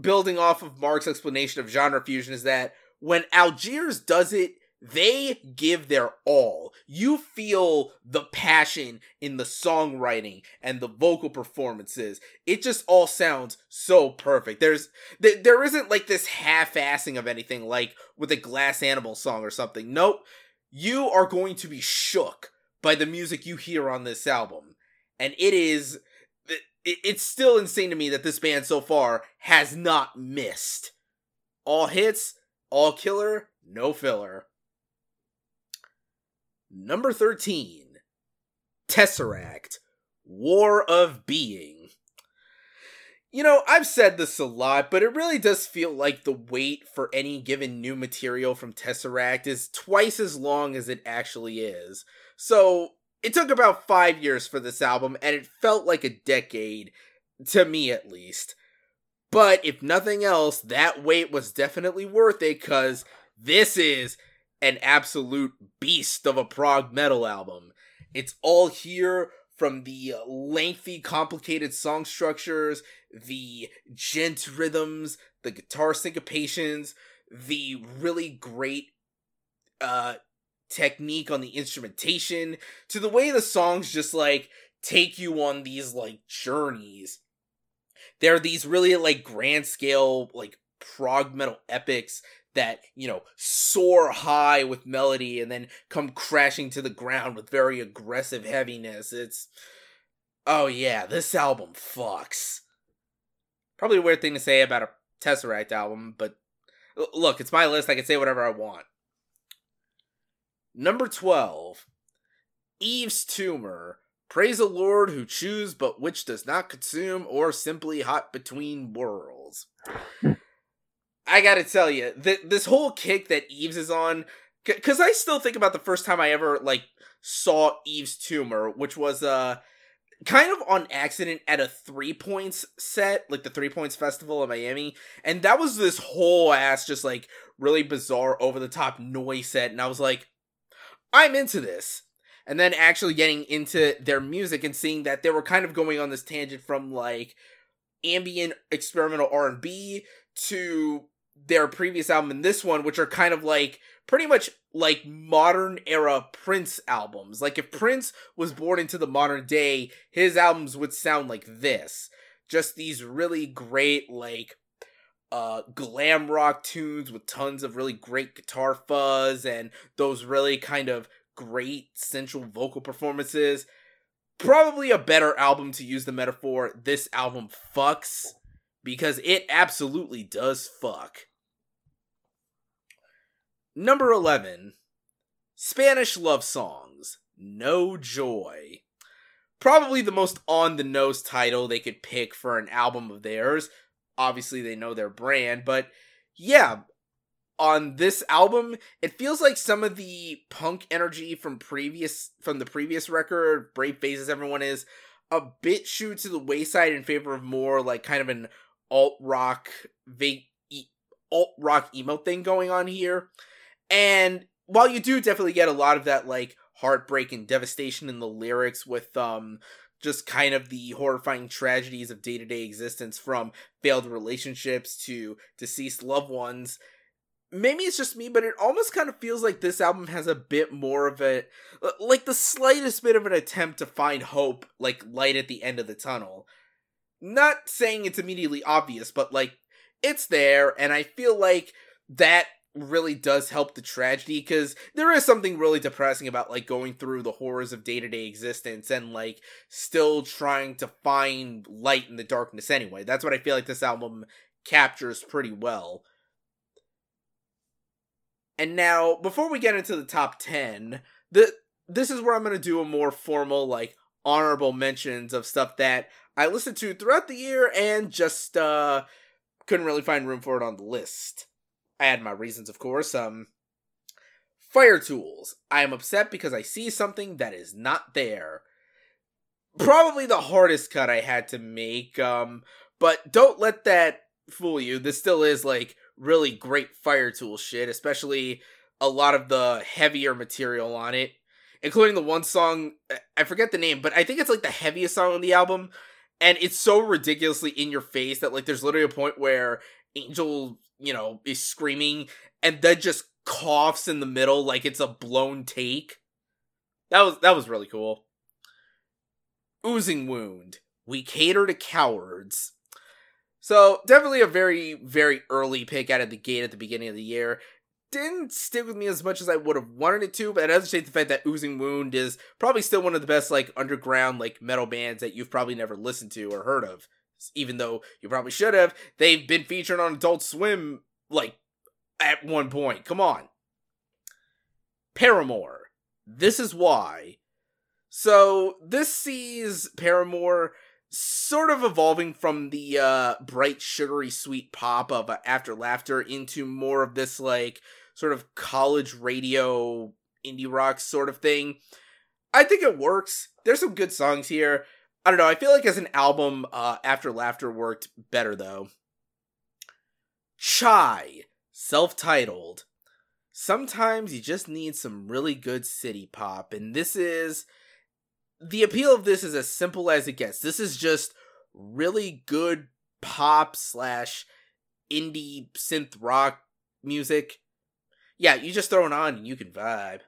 building off of Mark's explanation of genre fusion is that when Algiers does it, they give their all. You feel the passion in the songwriting and the vocal performances. It just all sounds so perfect. There's th- there isn't like this half-assing of anything like with a Glass Animal song or something. Nope. You are going to be shook by the music you hear on this album. And it is it, it's still insane to me that this band so far has not missed. All hits, all killer, no filler. Number 13 Tesseract War of Being. You know, I've said this a lot, but it really does feel like the wait for any given new material from Tesseract is twice as long as it actually is. So, it took about five years for this album, and it felt like a decade, to me at least. But if nothing else, that wait was definitely worth it, because this is an absolute beast of a prog metal album. It's all here from the lengthy, complicated song structures, the djent rhythms, the guitar syncopations, the really great uh technique on the instrumentation, to the way the songs just like take you on these like journeys. There are these really like grand scale like prog metal epics that, you know, soar high with melody and then come crashing to the ground with very aggressive heaviness. It's. Oh, yeah, this album fucks. Probably a weird thing to say about a Tesseract album, but look, it's my list. I can say whatever I want. Number 12 Yves Tumor. Praise the Lord who chews but which does not consume or simply hot between worlds. I gotta tell you, th- this whole kick that Yves is on, because I still think about the first time I ever like saw Yves Tumor, which was uh kind of on accident at a three points set, like the three points festival in Miami, and that was this whole ass just like really bizarre over the top noise set, and I was like, I'm into this. And then actually getting into their music and seeing that they were kind of going on this tangent from like ambient experimental R&B to their previous album and this one, which are kind of like pretty much like modern era Prince albums. Like if Prince was born into the modern day, his albums would sound like this. Just these really great like uh glam rock tunes with tons of really great guitar fuzz and those really kind of great central vocal performances. Probably a better album to use the metaphor. This album fucks because it absolutely does fuck. Number 11 Spanish Love Songs No Joy. Probably the most on the nose title they could pick for an album of theirs. Obviously, they know their brand, but yeah, on this album, it feels like some of the punk energy from previous from the previous record, Brave Faces Everyone is, a bit shoot to the wayside in favor of more like kind of an alt rock vague alt rock emo thing going on here. And while you do definitely get a lot of that like heartbreak and devastation in the lyrics with um just kind of the horrifying tragedies of day to day existence from failed relationships to deceased loved ones. Maybe it's just me, but it almost kind of feels like this album has a bit more of a, like the slightest bit of an attempt to find hope, like light at the end of the tunnel. Not saying it's immediately obvious, but like it's there, and I feel like that really does help the tragedy because there is something really depressing about like going through the horrors of day-to-day existence and like still trying to find light in the darkness anyway. That's what i feel like this album captures pretty well. And now before we get into the top 10 the this is where i'm going to do a more formal like honorable mentions of stuff that i listened to throughout the year and just uh couldn't really find room for it on the list I had my reasons, of course. Um, Fire-Toolz. I am upset because I see something that is not there. Probably the hardest cut I had to make. Um, but don't let that fool you. This still is like really great fire tool shit, especially a lot of the heavier material on it, including the one song. I forget the name, but I think it's like the heaviest song on the album. And it's so ridiculously in your face that like there's literally a point where Angel you know, is screaming and then just coughs in the middle like it's a blown take. That was that was really cool. Oozing wound. We cater to cowards. So definitely a very very early pick out of the gate at the beginning of the year. Didn't stick with me as much as I would have wanted it to, but it doesn't change the fact that Oozing Wound is probably still one of the best like underground like metal bands that you've probably never listened to or heard of even though you probably should have. They've been featured on Adult Swim like at one point. Come on. Paramore. This is why. So this sees Paramore sort of evolving from the uh, bright, sugary, sweet pop of uh, After Laughter into more of this like sort of college radio indie rock sort of thing. I think it works. There's some good songs here. I don't know. I feel like as an album, uh, After Laughter worked better though. Chai, self titled. Sometimes you just need some really good city pop, and this is. The appeal of this is as simple as it gets. This is just really good pop slash indie synth rock music. Yeah, you just throw it on and you can vibe.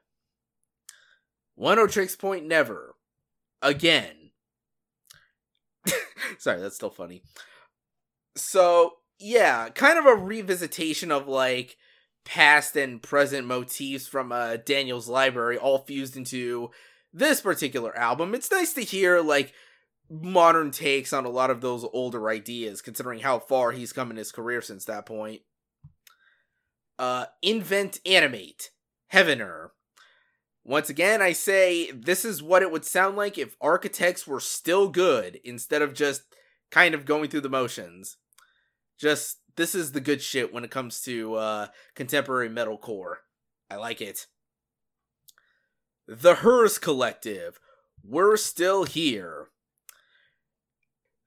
Oneohtrix Point Never. Again. Sorry, that's still funny. So, yeah, kind of a revisitation of like past and present motifs from uh, Daniel's library, all fused into this particular album. It's nice to hear like modern takes on a lot of those older ideas, considering how far he's come in his career since that point. Uh, invent, animate, Heavener. Once again, I say this is what it would sound like if architects were still good instead of just kind of going through the motions. Just this is the good shit when it comes to uh, contemporary metalcore. I like it. The Hirs Collective. We're still here.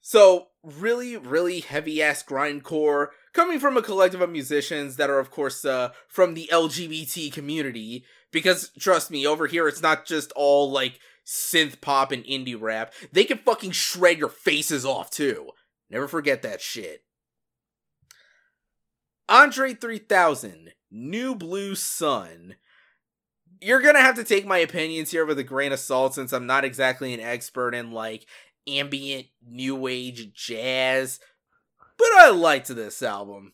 So, really, really heavy ass grindcore coming from a collective of musicians that are, of course, uh, from the LGBT community. Because, trust me, over here it's not just all like synth pop and indie rap. They can fucking shred your faces off too. Never forget that shit. Andre 3000, New Blue Sun. You're gonna have to take my opinions here with a grain of salt since I'm not exactly an expert in like ambient new age jazz. But I liked this album.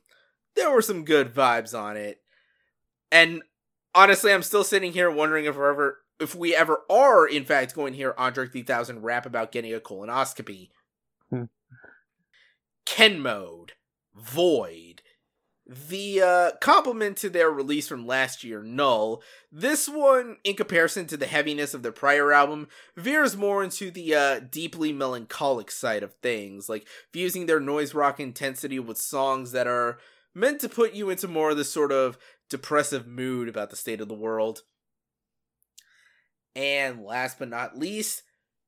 There were some good vibes on it. And honestly, I'm still sitting here wondering if we're ever if we ever are in fact going to hear Andre 3000 rap about getting a colonoscopy. Hmm. Ken mode. Void the uh, compliment to their release from last year, Null, this one, in comparison to the heaviness of their prior album, veers more into the uh, deeply melancholic side of things, like fusing their noise rock intensity with songs that are meant to put you into more of this sort of depressive mood about the state of the world. And last but not least,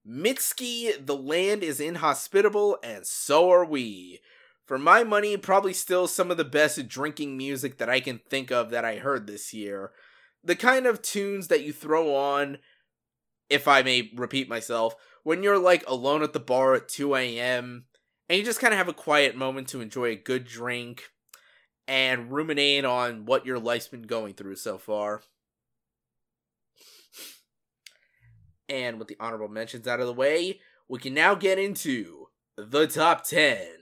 Mitski, the land is inhospitable, and so are we for my money, probably still some of the best drinking music that I can think of that I heard this year. The kind of tunes that you throw on if I may repeat myself, when you're like alone at the bar at 2 a.m. and you just kind of have a quiet moment to enjoy a good drink and ruminate on what your life's been going through so far. And with the honorable mentions out of the way, we can now get into the top 10.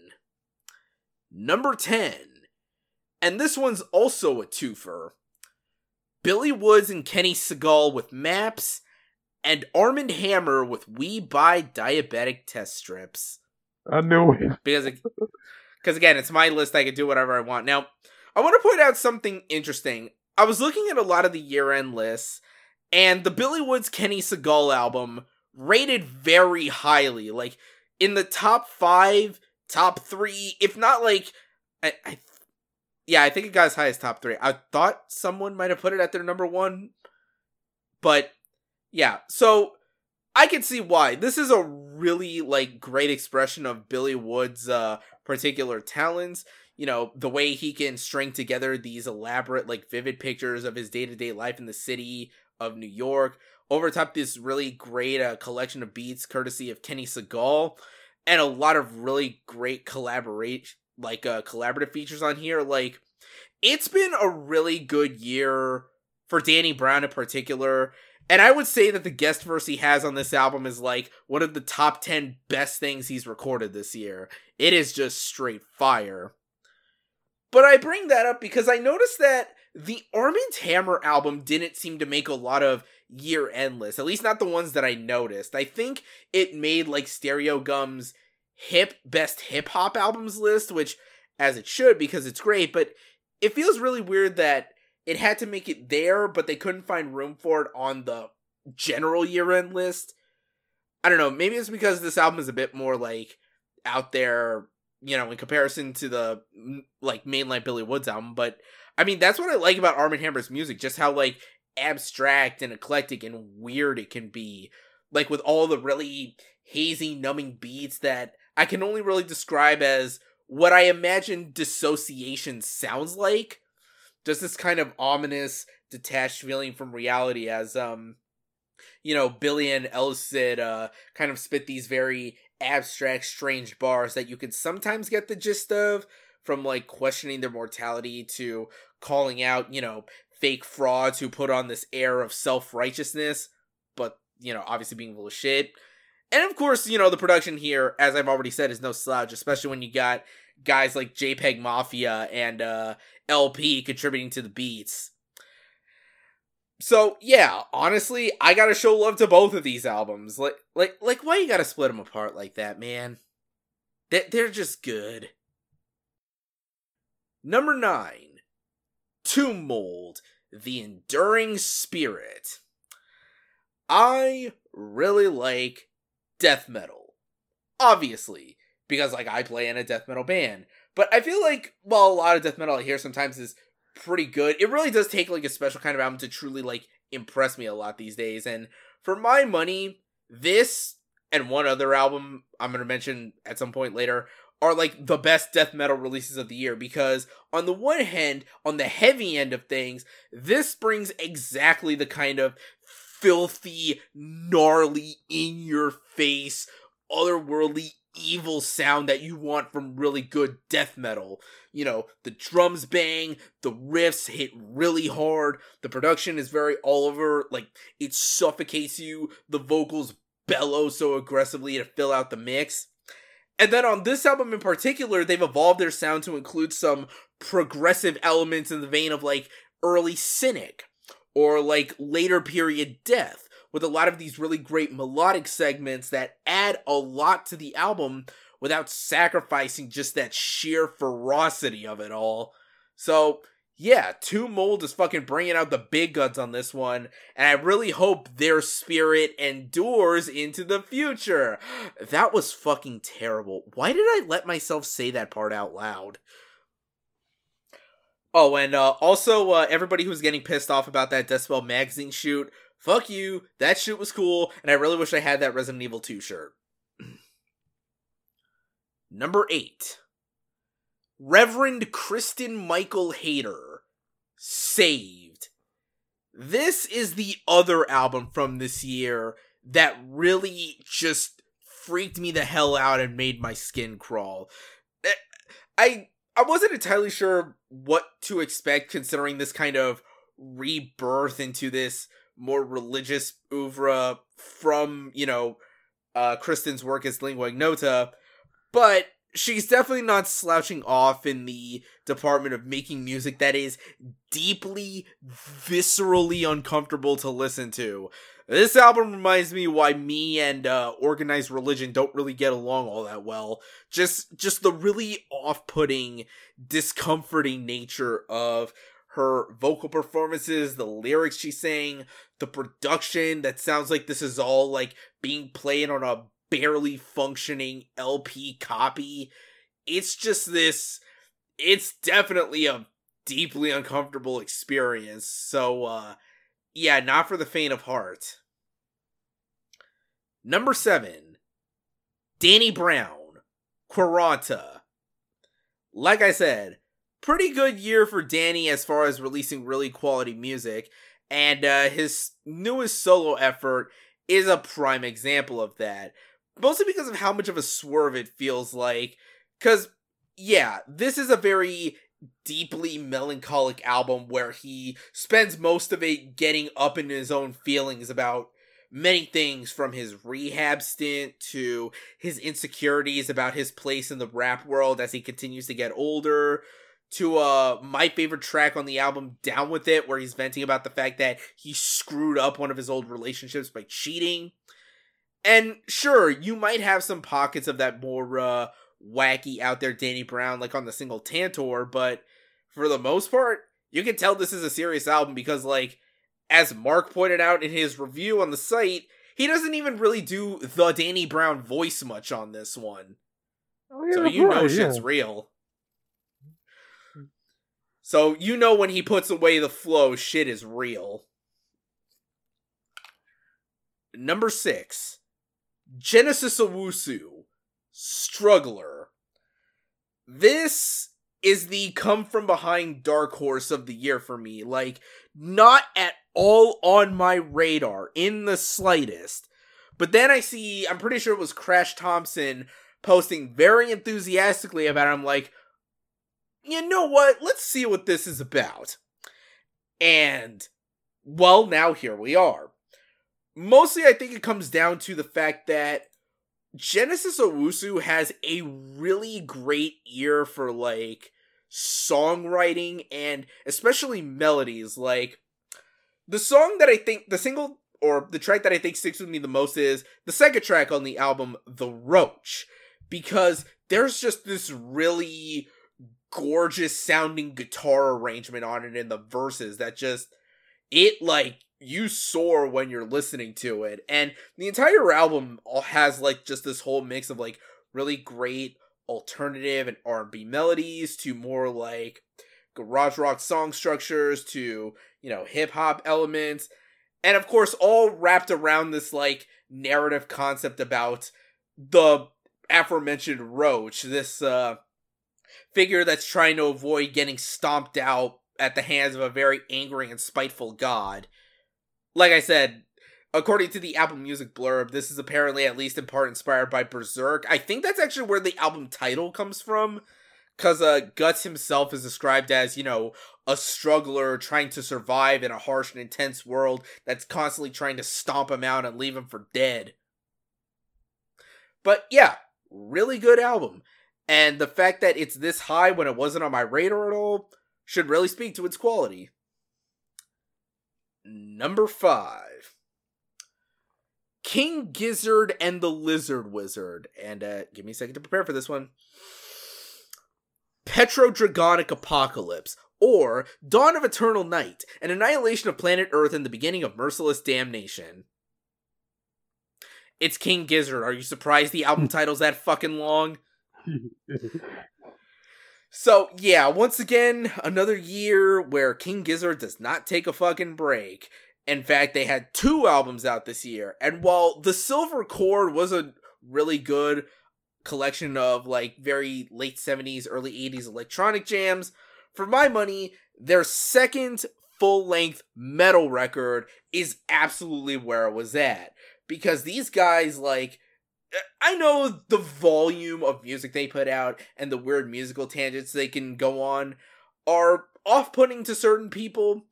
Number 10. And this one's also a twofer. Billy Woods and Kenny Segal with Maps, and Armand Hammer with We Buy Diabetic Test Strips. I knew it. Because, because again, it's my list. I can do whatever I want. Now, I want to point out something interesting. I was looking at a lot of the year end lists, and the Billy Woods Kenny Segal album rated very highly. Like, in the top five, top three, if not like, I, I yeah, I think it got as high as top three. I thought someone might have put it at their number one, but yeah. So I can see why. This is a really like great expression of Billy Wood's uh particular talents. You know, the way he can string together these elaborate, like vivid pictures of his day to day life in the city of New York, over top this really great uh, collection of beats courtesy of Kenny Segal, and a lot of really great collaborate like uh, collaborative features on here. Like, it's been a really good year for Danny Brown in particular. And I would say that the guest verse he has on this album is like one of the top 10 best things he's recorded this year. It is just straight fire. But I bring that up because I noticed that the Armand Hammer album didn't seem to make a lot of year end lists, at least not the ones that I noticed. I think it made like Stereogum's hip best hip hop albums list, which as it should because it's great, but it feels really weird that it had to make it there, but they couldn't find room for it on the general year end list. I don't know, maybe it's because this album is a bit more like out there, you know, in comparison to the like mainline Billy Woods album, but I mean, that's what I like about Armand Hammer's music, just how like abstract and eclectic and weird it can be. Like with all the really hazy, numbing beats that I can only really describe as what I imagine dissociation sounds like. Just this kind of ominous, detached feeling from reality as um you know, Billy and Elucid uh kind of spit these very abstract, strange bars that you can sometimes get the gist of, from like questioning their mortality to calling out, you know, fake frauds who put on this air of self righteousness, but you know, obviously being full of shit. And of course, you know, the production here, as I've already said, is no slouch, especially when you got guys like JPEGMAFIA and uh, El-P contributing to the beats. So yeah, honestly, I gotta show love to both of these albums. Like, like, like, why you gotta split them apart like that, man? They they're just good. Number nine, Tomb Mold, the Enduring Spirit. I really like death metal. Obviously, because like I play in a death metal band. But I feel like while a lot of death metal I hear sometimes is pretty good, it really does take like a special kind of album to truly like impress me a lot these days. And for my money, this and one other album I'm gonna mention at some point later are like the best death metal releases of the year because on the one hand, on the heavy end of things, this brings exactly the kind of filthy, gnarly, in your face, otherworldly evil sound that you want from really good death metal. You know, the drums bang, the riffs hit really hard, the production is very all over, like it suffocates you, the vocals bellow so aggressively to fill out the mix. And then on this album in particular, they've evolved their sound to include some progressive elements in the vein of like early Cynic or like later period Death, with a lot of these really great melodic segments that add a lot to the album without sacrificing just that sheer ferocity of it all. So, yeah, Tomb Mold is fucking bringing out the big guns on this one, and I really hope their spirit endures into the future. That was fucking terrible. Why did I let myself say that part out loud? Oh, and uh, also, uh, everybody who's getting pissed off about that Decibel magazine shoot, fuck you. That shoot was cool, and I really wish I had that Resident Evil 2 shirt. Number 8. Reverend Kristin Michael Hayter. Saved. This is the other album from this year that really just freaked me the hell out and made my skin crawl. Eh, I I wasn't entirely sure what to expect considering this kind of rebirth into this more religious oeuvre from, you know, uh Kristin's work as lingua ignota, but she's definitely not slouching off in the department of making music that is deeply viscerally uncomfortable to listen to. This album reminds me why me and uh, organized religion don't really get along all that well. Just just the really off-putting discomforting nature of her vocal performances the lyrics she's saying the production that sounds like this is all like being played on a barely functioning LP copy. It's just this it's definitely a deeply uncomfortable experience. So uh yeah, not for the faint of heart. Number 7. Danny Brown, Quaranta. Like I said, pretty good year for Danny as far as releasing really quality music, and uh, his newest solo effort is a prime example of that mostly because of how much of a swerve it feels like. Because, yeah, this is a very deeply melancholic album where he spends most of it getting up in his own feelings about many things from his rehab stint to his insecurities about his place in the rap world as he continues to get older to uh my favorite track on the album down with it where he's venting about the fact that he screwed up one of his old relationships by cheating and sure, you might have some pockets of that more uh, wacky out there Danny Brown, like on the single Tantor, but for the most part, you can tell this is a serious album because, like, as Mark pointed out in his review on the site, he doesn't even really do the Danny Brown voice much on this one. Oh, yeah, so you right, know shit's yeah. real. So you know when he puts away the flow, shit is real. Number six. Genesis Owusu, Struggler. This is the come from behind dark horse of the year for me. Like, not at all on my radar in the slightest. But then I see, I'm pretty sure it was Crash Thompson posting very enthusiastically about it. I'm like, you know what? Let's see what this is about. And, well, now here we are mostly I think it comes down to the fact that Genesis Owusu has a really great ear for like songwriting and especially melodies. Like the song that I think the single or the track that I think sticks with me the most is the second track on the album, The Roach, because there's just this really gorgeous sounding guitar arrangement on it in the verses that just it like you soar when you're listening to it. And the entire album has like just this whole mix of like really great alternative and r&b melodies to more like garage rock song structures to you know hip hop elements. And of course all wrapped around this like narrative concept about the aforementioned roach this uh figure that's trying to avoid getting stomped out at the hands of a very angry and spiteful god like I said, according to the Apple Music blurb, this is apparently at least in part inspired by Berserk. I think that's actually where the album title comes from. Because uh, Guts himself is described as, you know, a struggler trying to survive in a harsh and intense world that's constantly trying to stomp him out and leave him for dead. But yeah, really good album. And the fact that it's this high when it wasn't on my radar at all should really speak to its quality. Number five. King Gizzard and the Lizard Wizard. And uh, give me a second to prepare for this one. Petrodragonic Apocalypse, or Dawn of Eternal Night, an annihilation of planet Earth and the beginning of merciless damnation. It's King Gizzard. Are you surprised the album title's that fucking long? So, yeah, once again, another year where King Gizzard does not take a fucking break. In fact, they had two albums out this year. And while The Silver Cord was a really good collection of like very late 70s, early 80s electronic jams, for my money, their second full length metal record is absolutely where it was at. because these guys like I know the volume of music they put out and the weird musical tangents they can go on are off-putting to certain people,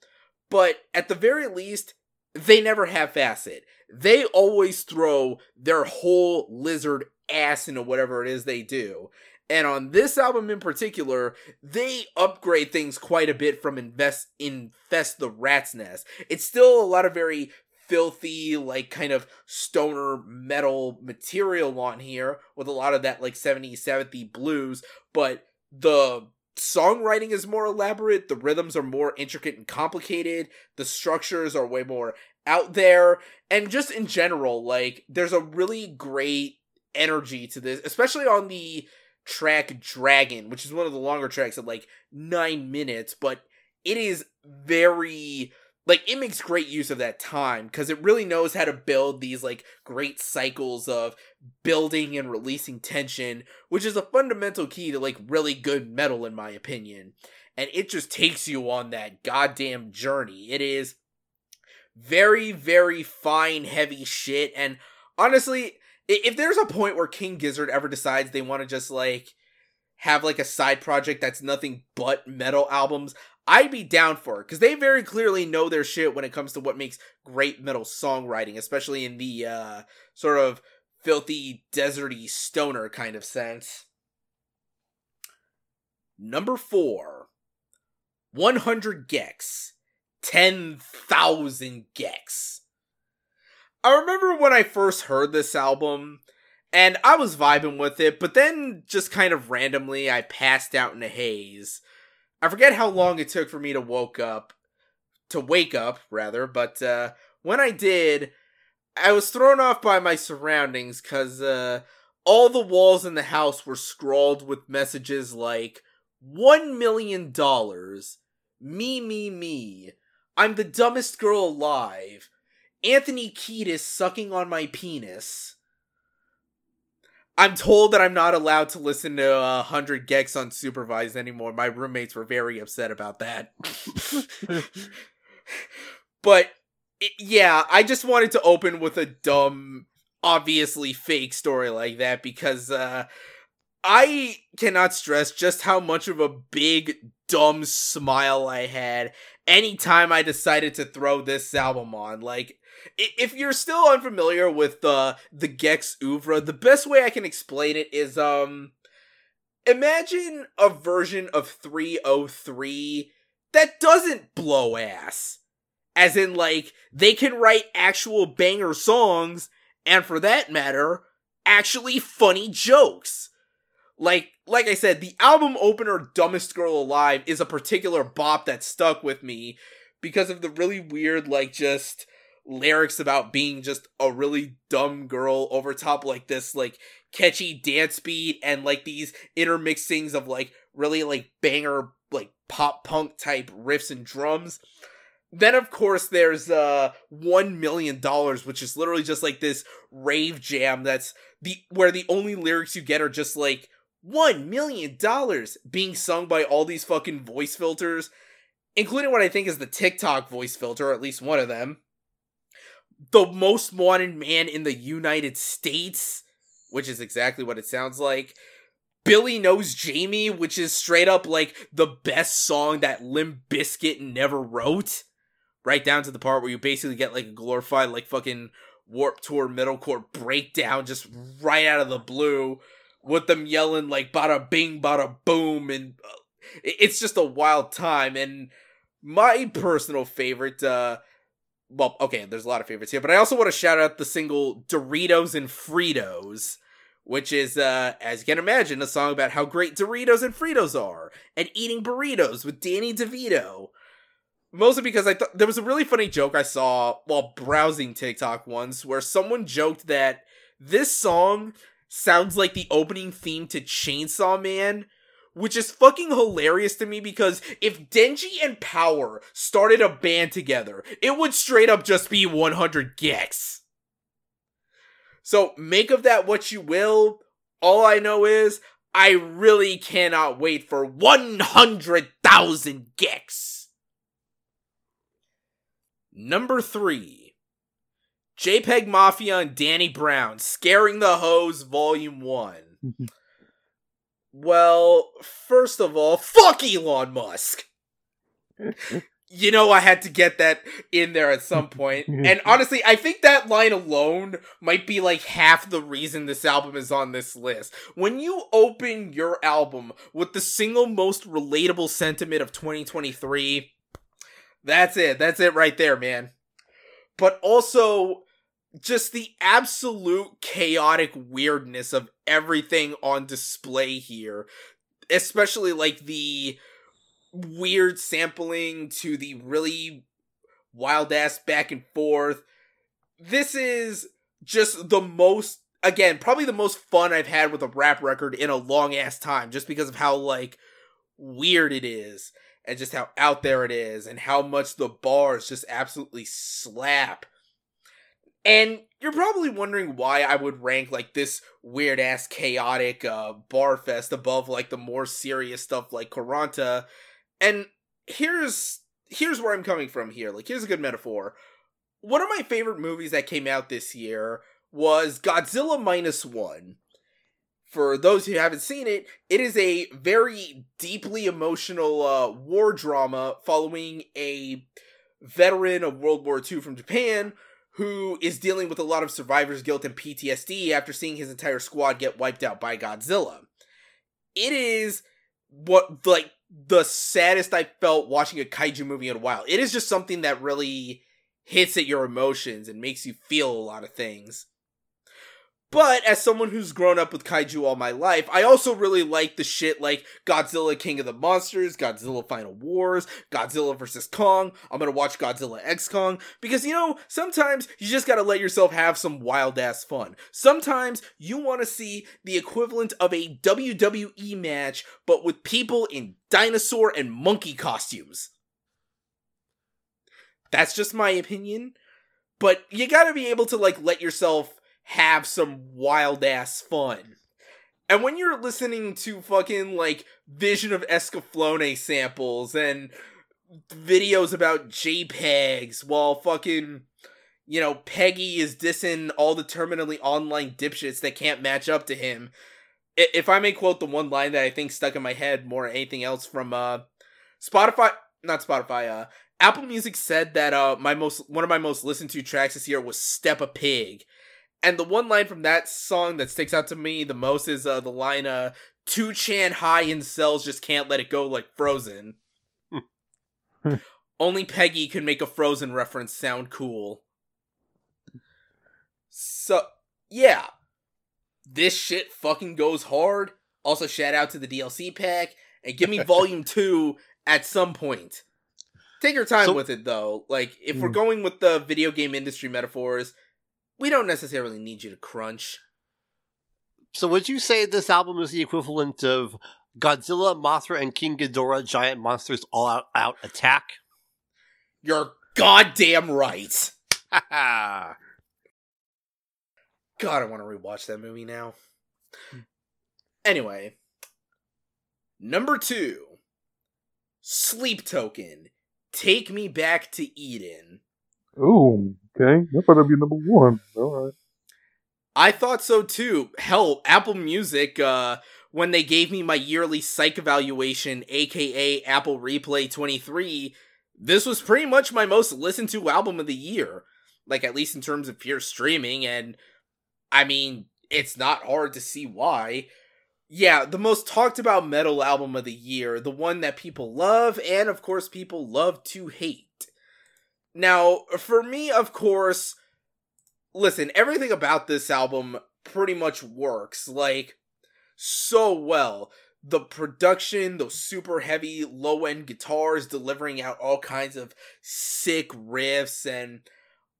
but at the very least, they never half-ass it. They always throw their whole lizard ass into whatever it is they do. And on this album in particular, they upgrade things quite a bit from invest infest the rat's nest. It's still a lot of very filthy, like kind of stoner metal material on here with a lot of that like 70s, 70s blues, but the songwriting is more elaborate, the rhythms are more intricate and complicated, the structures are way more out there, and just in general, like there's a really great energy to this, especially on the track Dragon, which is one of the longer tracks at like nine minutes, but it is very like it makes great use of that time because it really knows how to build these like great cycles of building and releasing tension which is a fundamental key to like really good metal in my opinion. And it just takes you on that goddamn journey. It is very very fine heavy shit and honestly if there's a point where king gizzard ever decides they want to just like have like a side project that's nothing but metal albums I'd be down for it because they very clearly know their shit when it comes to what makes great metal songwriting, especially in the uh, sort of filthy, deserty stoner kind of sense. Number four, 100 gecs, 10,000 gecs. I remember when I first heard this album, and I was vibing with it, but then just kind of randomly I passed out in a haze I forget how long it took for me to woke up, to wake up rather, but uh, when I did, I was thrown off by my surroundings because uh, all the walls in the house were scrawled with messages like one million dollars, me, me, me, I'm the dumbest girl alive, Anthony Kiedis sucking on my penis. I'm told that I'm not allowed to listen to uh, 100 gecs unsupervised anymore. My roommates were very upset about that. but it, yeah, I just wanted to open with a dumb, obviously fake story like that because uh, I cannot stress just how much of a big, dumb smile I had anytime I decided to throw this album on. Like, if you're still unfamiliar with the the gecs oeuvre, the best way I can explain it is um imagine a version of 303 that doesn't blow ass. As in like they can write actual banger songs and for that matter, actually funny jokes. Like like I said, the album opener Dumbest Girl Alive is a particular bop that stuck with me because of the really weird like just lyrics about being just a really dumb girl over top like this like catchy dance beat and like these intermixings of like really like banger like pop punk type riffs and drums. Then of course there's uh 1 million dollars which is literally just like this rave jam that's the where the only lyrics you get are just like 1 million dollars being sung by all these fucking voice filters including what i think is the tiktok voice filter or at least one of them the most wanted man in the United States, which is exactly what it sounds like. Billy Knows Jamie, which is straight up like the best song that Limp Bizkit never wrote. Right down to the part where you basically get like a glorified like fucking warp Tour metalcore breakdown just right out of the blue with them yelling like bada bing bada boom and uh, it's just a wild time and my personal favorite uh well, okay, there's a lot of favorites here, but I also want to shout out the single Doritos and Fritos, which is, uh, as you can imagine, a song about how great Doritos and Fritos are, and eating burritos with Danny DeVito. Mostly because I thought there was a really funny joke I saw while browsing TikTok once where someone joked that this song sounds like the opening theme to Chainsaw Man, which is fucking hilarious to me because if Denji and Power started a band together, it would straight up just be 100 gecs. So make of that what you will. All I know is I really cannot wait for 100,000 gecs. Number 3. JPEGMAFIA and Danny Brown, Scaring the Hoes, Volume 1. well, first of all, fuck Elon Musk! you know I had to get that in there at some point. And honestly, I think that line alone might be like half the reason this album is on this list. When you open your album with the single most relatable sentiment of 2023, that's it. That's it right there, man. But also just the absolute chaotic weirdness of everything on display here, especially like the weird sampling to the really wild ass back and forth. This is just the most again, probably the most fun I've had with a rap record in a long ass time just because of how like weird it is and just how out there it is and how much the bars just absolutely slap and you're probably wondering why I would rank like this weird ass chaotic uh bar fest above like the more serious stuff like Quaranta. And here's here's where I'm coming from here. Like here's a good metaphor. One of my favorite movies that came out this year was Godzilla Minus One. For those who haven't seen it, it is a very deeply emotional uh, war drama following a veteran of World War II from Japan who is dealing with a lot of survivor's guilt and PTSD after seeing his entire squad get wiped out by Godzilla. It is what like the saddest I felt watching a kaiju movie in a while. It is just something that really hits at your emotions and makes you feel a lot of things. But as someone who's grown up with kaiju all my life, I also really like the shit like Godzilla King of the Monsters, Godzilla Final Wars, Godzilla vs. Kong. I'm gonna watch Godzilla X Kong because you know, sometimes you just gotta let yourself have some wild ass fun. Sometimes you wanna see the equivalent of a WWE match, but with people in dinosaur and monkey costumes. That's just my opinion. But you gotta be able to like let yourself have some wild ass fun. And when you're listening to fucking like Vision of Escaflowne samples and videos about JPEGs while fucking you know Peggy is dissing all the terminally online dipshits that can't match up to him. If I may quote the one line that I think stuck in my head more than anything else from uh Spotify not Spotify, uh Apple Music said that uh my most one of my most listened to tracks this year was Steppa Pig. And the one line from that song that sticks out to me the most is uh, the line, uh, 2chan high in cells just can't let it go like Frozen. Only Peggy can make a Frozen reference sound cool. So, yeah. This shit fucking goes hard. Also, shout out to the DLC pack and give me volume 2 at some point. Take your time so, with it though. Like, if we're hmm. going with the video game industry metaphors, we don't necessarily need you to crunch. So would you say this album is the equivalent of Godzilla, Mothra, and King Ghidorah Giant Monsters All Out, out Attack? You're goddamn right. God, I want to rewatch that movie now. Hmm. Anyway, number two, Sleep Token. Take me back to Eden. Ooh, okay. That better be number one. All right. I thought so too. Hell, Apple Music, uh, when they gave me my yearly psych evaluation, aka Apple Replay 23, this was pretty much my most listened to album of the year. Like, at least in terms of pure streaming, and I mean, it's not hard to see why. Yeah, the most talked about metal album of the year, the one that people love, and of course, people love to hate. Now, for me, of course, listen, everything about this album pretty much works, like, so well. The production, those super heavy low end guitars delivering out all kinds of sick riffs and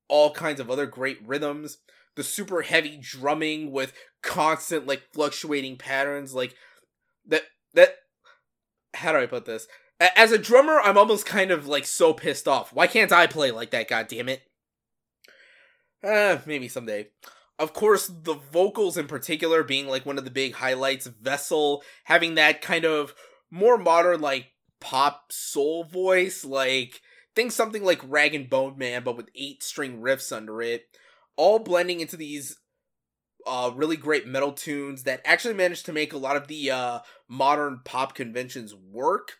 all kinds of other great rhythms. The super heavy drumming with constant, like, fluctuating patterns, like, that, that, how do I put this? As a drummer, I'm almost kind of like so pissed off. Why can't I play like that? God damn it! Uh, maybe someday. Of course, the vocals in particular being like one of the big highlights. Vessel having that kind of more modern, like pop soul voice, like think something like Rag'n'Bone Man, but with eight string riffs under it. all blending into these uh, really great metal tunes that actually managed to make a lot of the uh, modern pop conventions work.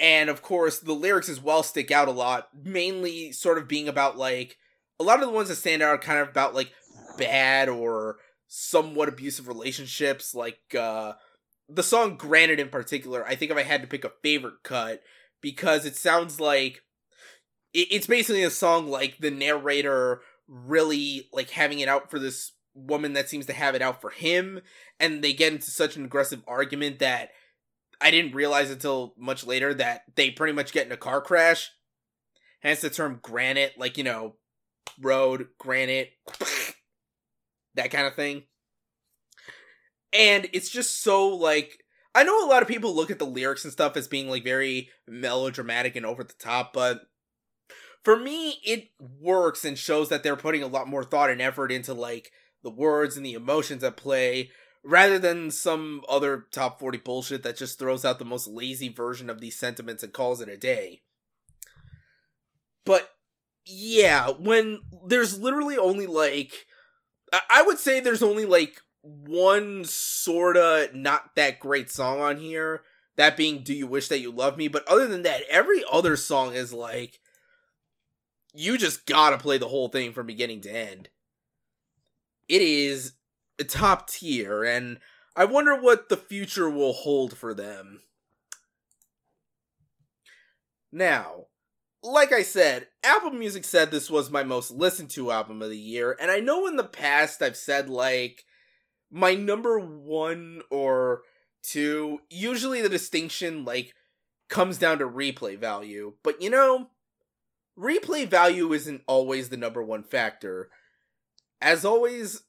And of course, the lyrics as well stick out a lot, mainly sort of being about like a lot of the ones that stand out are kind of about like bad or somewhat abusive relationships. Like uh, the song Granite in particular, I think if I had to pick a favorite cut, because it sounds like it's basically a song like the narrator really like having it out for this woman that seems to have it out for him and they get into such an aggressive argument that I didn't realize until much later that they pretty much get in a car crash. Hence the term granite, like, you know, road, granite, that kind of thing. And it's just so, like, I know a lot of people look at the lyrics and stuff as being, like, very melodramatic and over the top, but for me, it works and shows that they're putting a lot more thought and effort into, like, the words and the emotions at play rather than some other top 40 bullshit that just throws out the most lazy version of these sentiments and calls it a day. But yeah, when there's literally only like I would say there's only like one sorta not that great song on here, that being Do You Wish That You Love Me, but other than that, every other song is like you just gotta play the whole thing from beginning to end it is top tier, and I wonder what the future will hold for them. Now, like I said, Apple Music said this was my most listened to album of the year, and I know in the past I've said like my number one or two, usually the distinction like comes down to replay value, but you know, replay value isn't always the number one factor as always,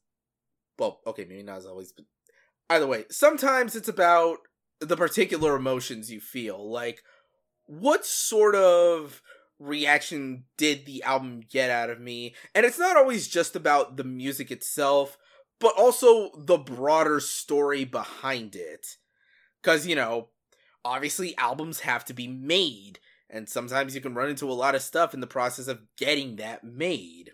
well, okay, maybe not as always, but either way, sometimes it's about the particular emotions you feel. Like, what sort of reaction did the album get out of me? And it's not always just about the music itself, but also the broader story behind it. Because, you know, obviously albums have to be made, and sometimes you can run into a lot of stuff in the process of getting that made.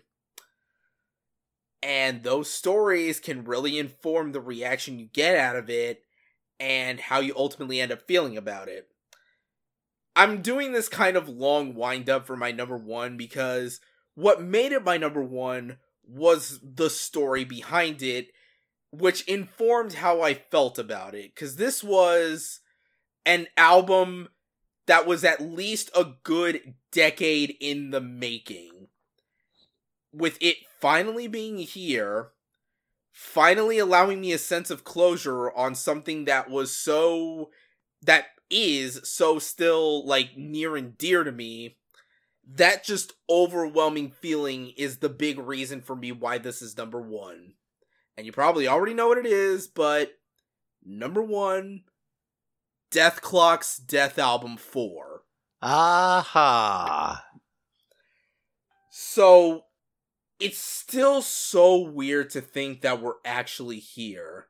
And those stories can really inform the reaction you get out of it and how you ultimately end up feeling about it. I'm doing this kind of long wind up for my number one because what made it my number one was the story behind it, which informed how I felt about it. Because this was an album that was at least a good decade in the making. With it finally being here, finally allowing me a sense of closure on something that was so that is so still like near and dear to me that just overwhelming feeling is the big reason for me why this is number one. And you probably already know what it is but number one Dethklok's death album 4 aha. So it's still so weird to think that we're actually here.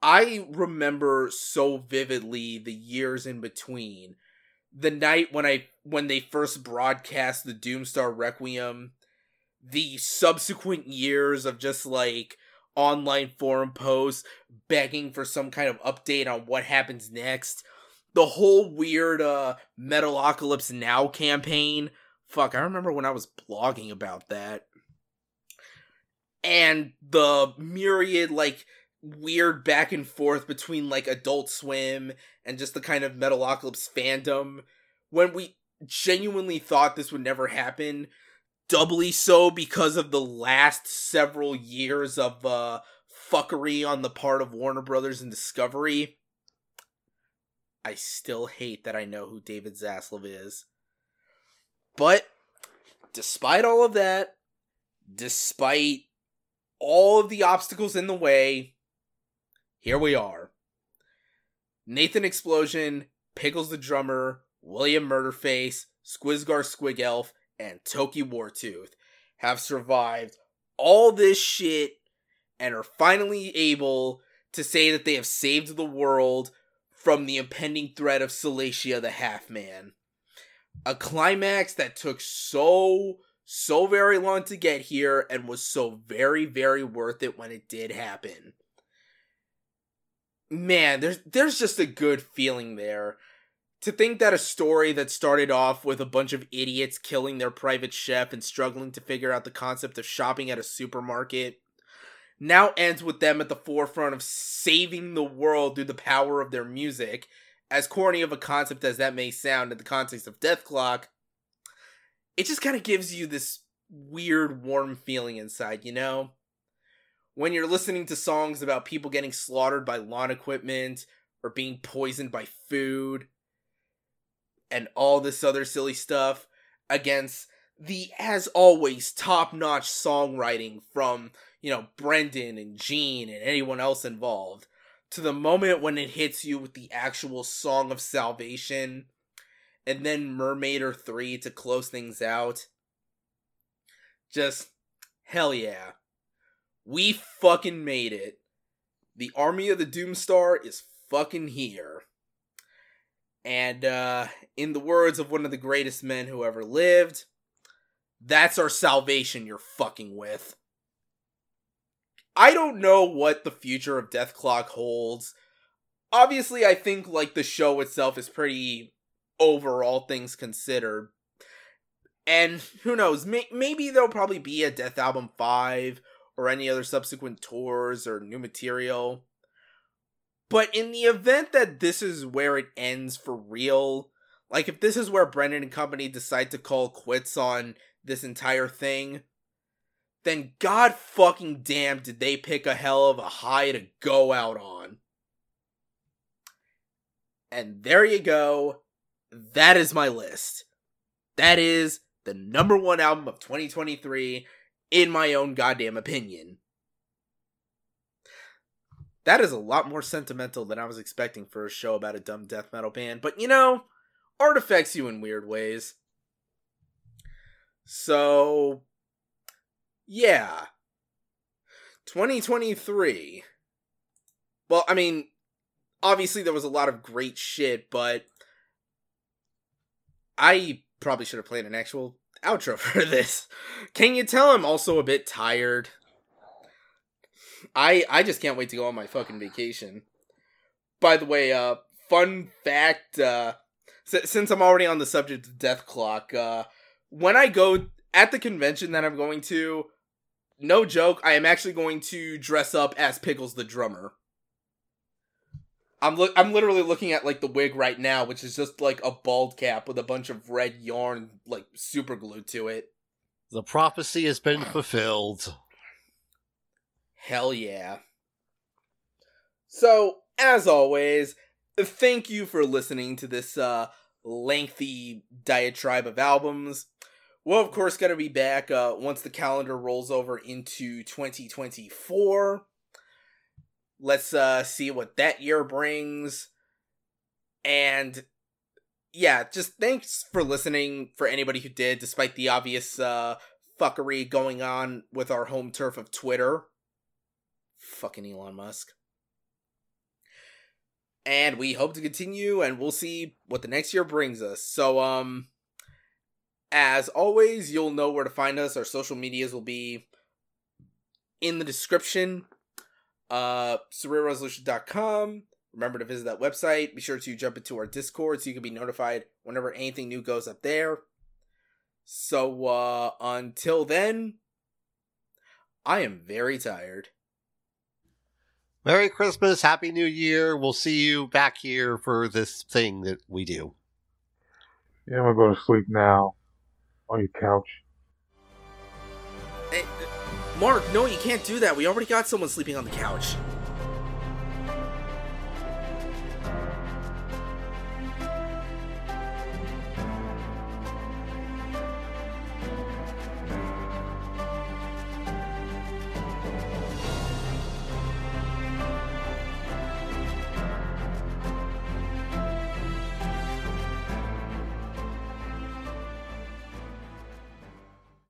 I remember so vividly the years in between. The night when I when they first broadcast the Doomstar Requiem, the subsequent years of just like online forum posts begging for some kind of update on what happens next. The whole weird uh Metalocalypse Now campaign. Fuck, I remember when I was blogging about that and the myriad like weird back and forth between like Adult Swim and just the kind of Metalocalypse fandom when we genuinely thought this would never happen doubly so because of the last several years of uh fuckery on the part of Warner Brothers and Discovery I still hate that I know who David Zaslav is. But despite all of that despite all of the obstacles in the way, here we are. Nathan Explosion, Pickles the drummer, William Murderface, Skwisgaar Skwigelf, and Toki Wartooth have survived all this shit and are finally able to say that they have saved the world from the impending threat of Salacia the Half Man. A climax that took so, so very long to get here and was so very, very worth it when it did happen. Man, there's there's just a good feeling there. To think that a story that started off with a bunch of idiots killing their private chef and struggling to figure out the concept of shopping at a supermarket now ends with them at the forefront of saving the world through the power of their music. As corny of a concept as that may sound in the context of Dethklok, it just kind of gives you this weird, warm feeling inside, you know? When you're listening to songs about people getting slaughtered by lawn equipment or being poisoned by food and all this other silly stuff against the, as always, top notch songwriting from you know, Brendon and Gene and anyone else involved, to the moment when it hits you with the actual Song of Salvation, and then Mermaider 3 to close things out. Just, hell yeah. We fucking made it. The Army of the Doomstar is fucking here. And, uh, in the words of one of the greatest men who ever lived, that's our salvation you're fucking with. I don't know what the future of Dethklok holds. Obviously, I think like the show itself is pretty overall things considered. And who knows, may- maybe there'll probably be a Dethalbum 5 or any other subsequent tours or new material. But in the event that this is where it ends for real, like if this is where Brendon and company decide to call quits on this entire thing, then god fucking damn did they pick a hell of a high to go out on. And there you go. That is my list. That is the number one album of 2023, in my own goddamn opinion. That is a lot more sentimental than I was expecting for a show about a dumb death metal band, but you know, art affects you in weird ways. So, yeah. 2023. Well, I mean, obviously there was a lot of great shit, but I probably should have played an actual outro for this. Can you tell I'm also a bit tired? I I just can't wait to go on my fucking vacation. By the way, uh fun fact uh since I'm already on the subject of Dethklok, uh when I go at the convention that I'm going to, no joke, I am actually going to dress up as Pickles the drummer. I'm look I'm literally looking at like the wig right now, which is just like a bald cap with a bunch of red yarn like super glued to it. The prophecy has been fulfilled. Hell yeah. So, as always, thank you for listening to this uh lengthy diatribe of albums. We're of course going to be back uh, once the calendar rolls over into 2024. Let's uh, see what that year brings. And yeah, just thanks for listening for anybody who did, despite the obvious uh, fuckery going on with our home turf of Twitter. Fucking Elon Musk. And we hope to continue, and we'll see what the next year brings us. So, um, as always, you'll know where to find us. Our social medias will be in the description. Uh, surrealresolution.com. Remember to visit that website. Be sure to jump into our Discord so you can be notified whenever anything new goes up there. So, uh, until then, I am very tired. Merry Christmas, Happy New Year. We'll see you back here for this thing that we do. Yeah, I'm gonna go to sleep now on your couch. Hey, Mark, no, you can't do that. We already got someone sleeping on the couch.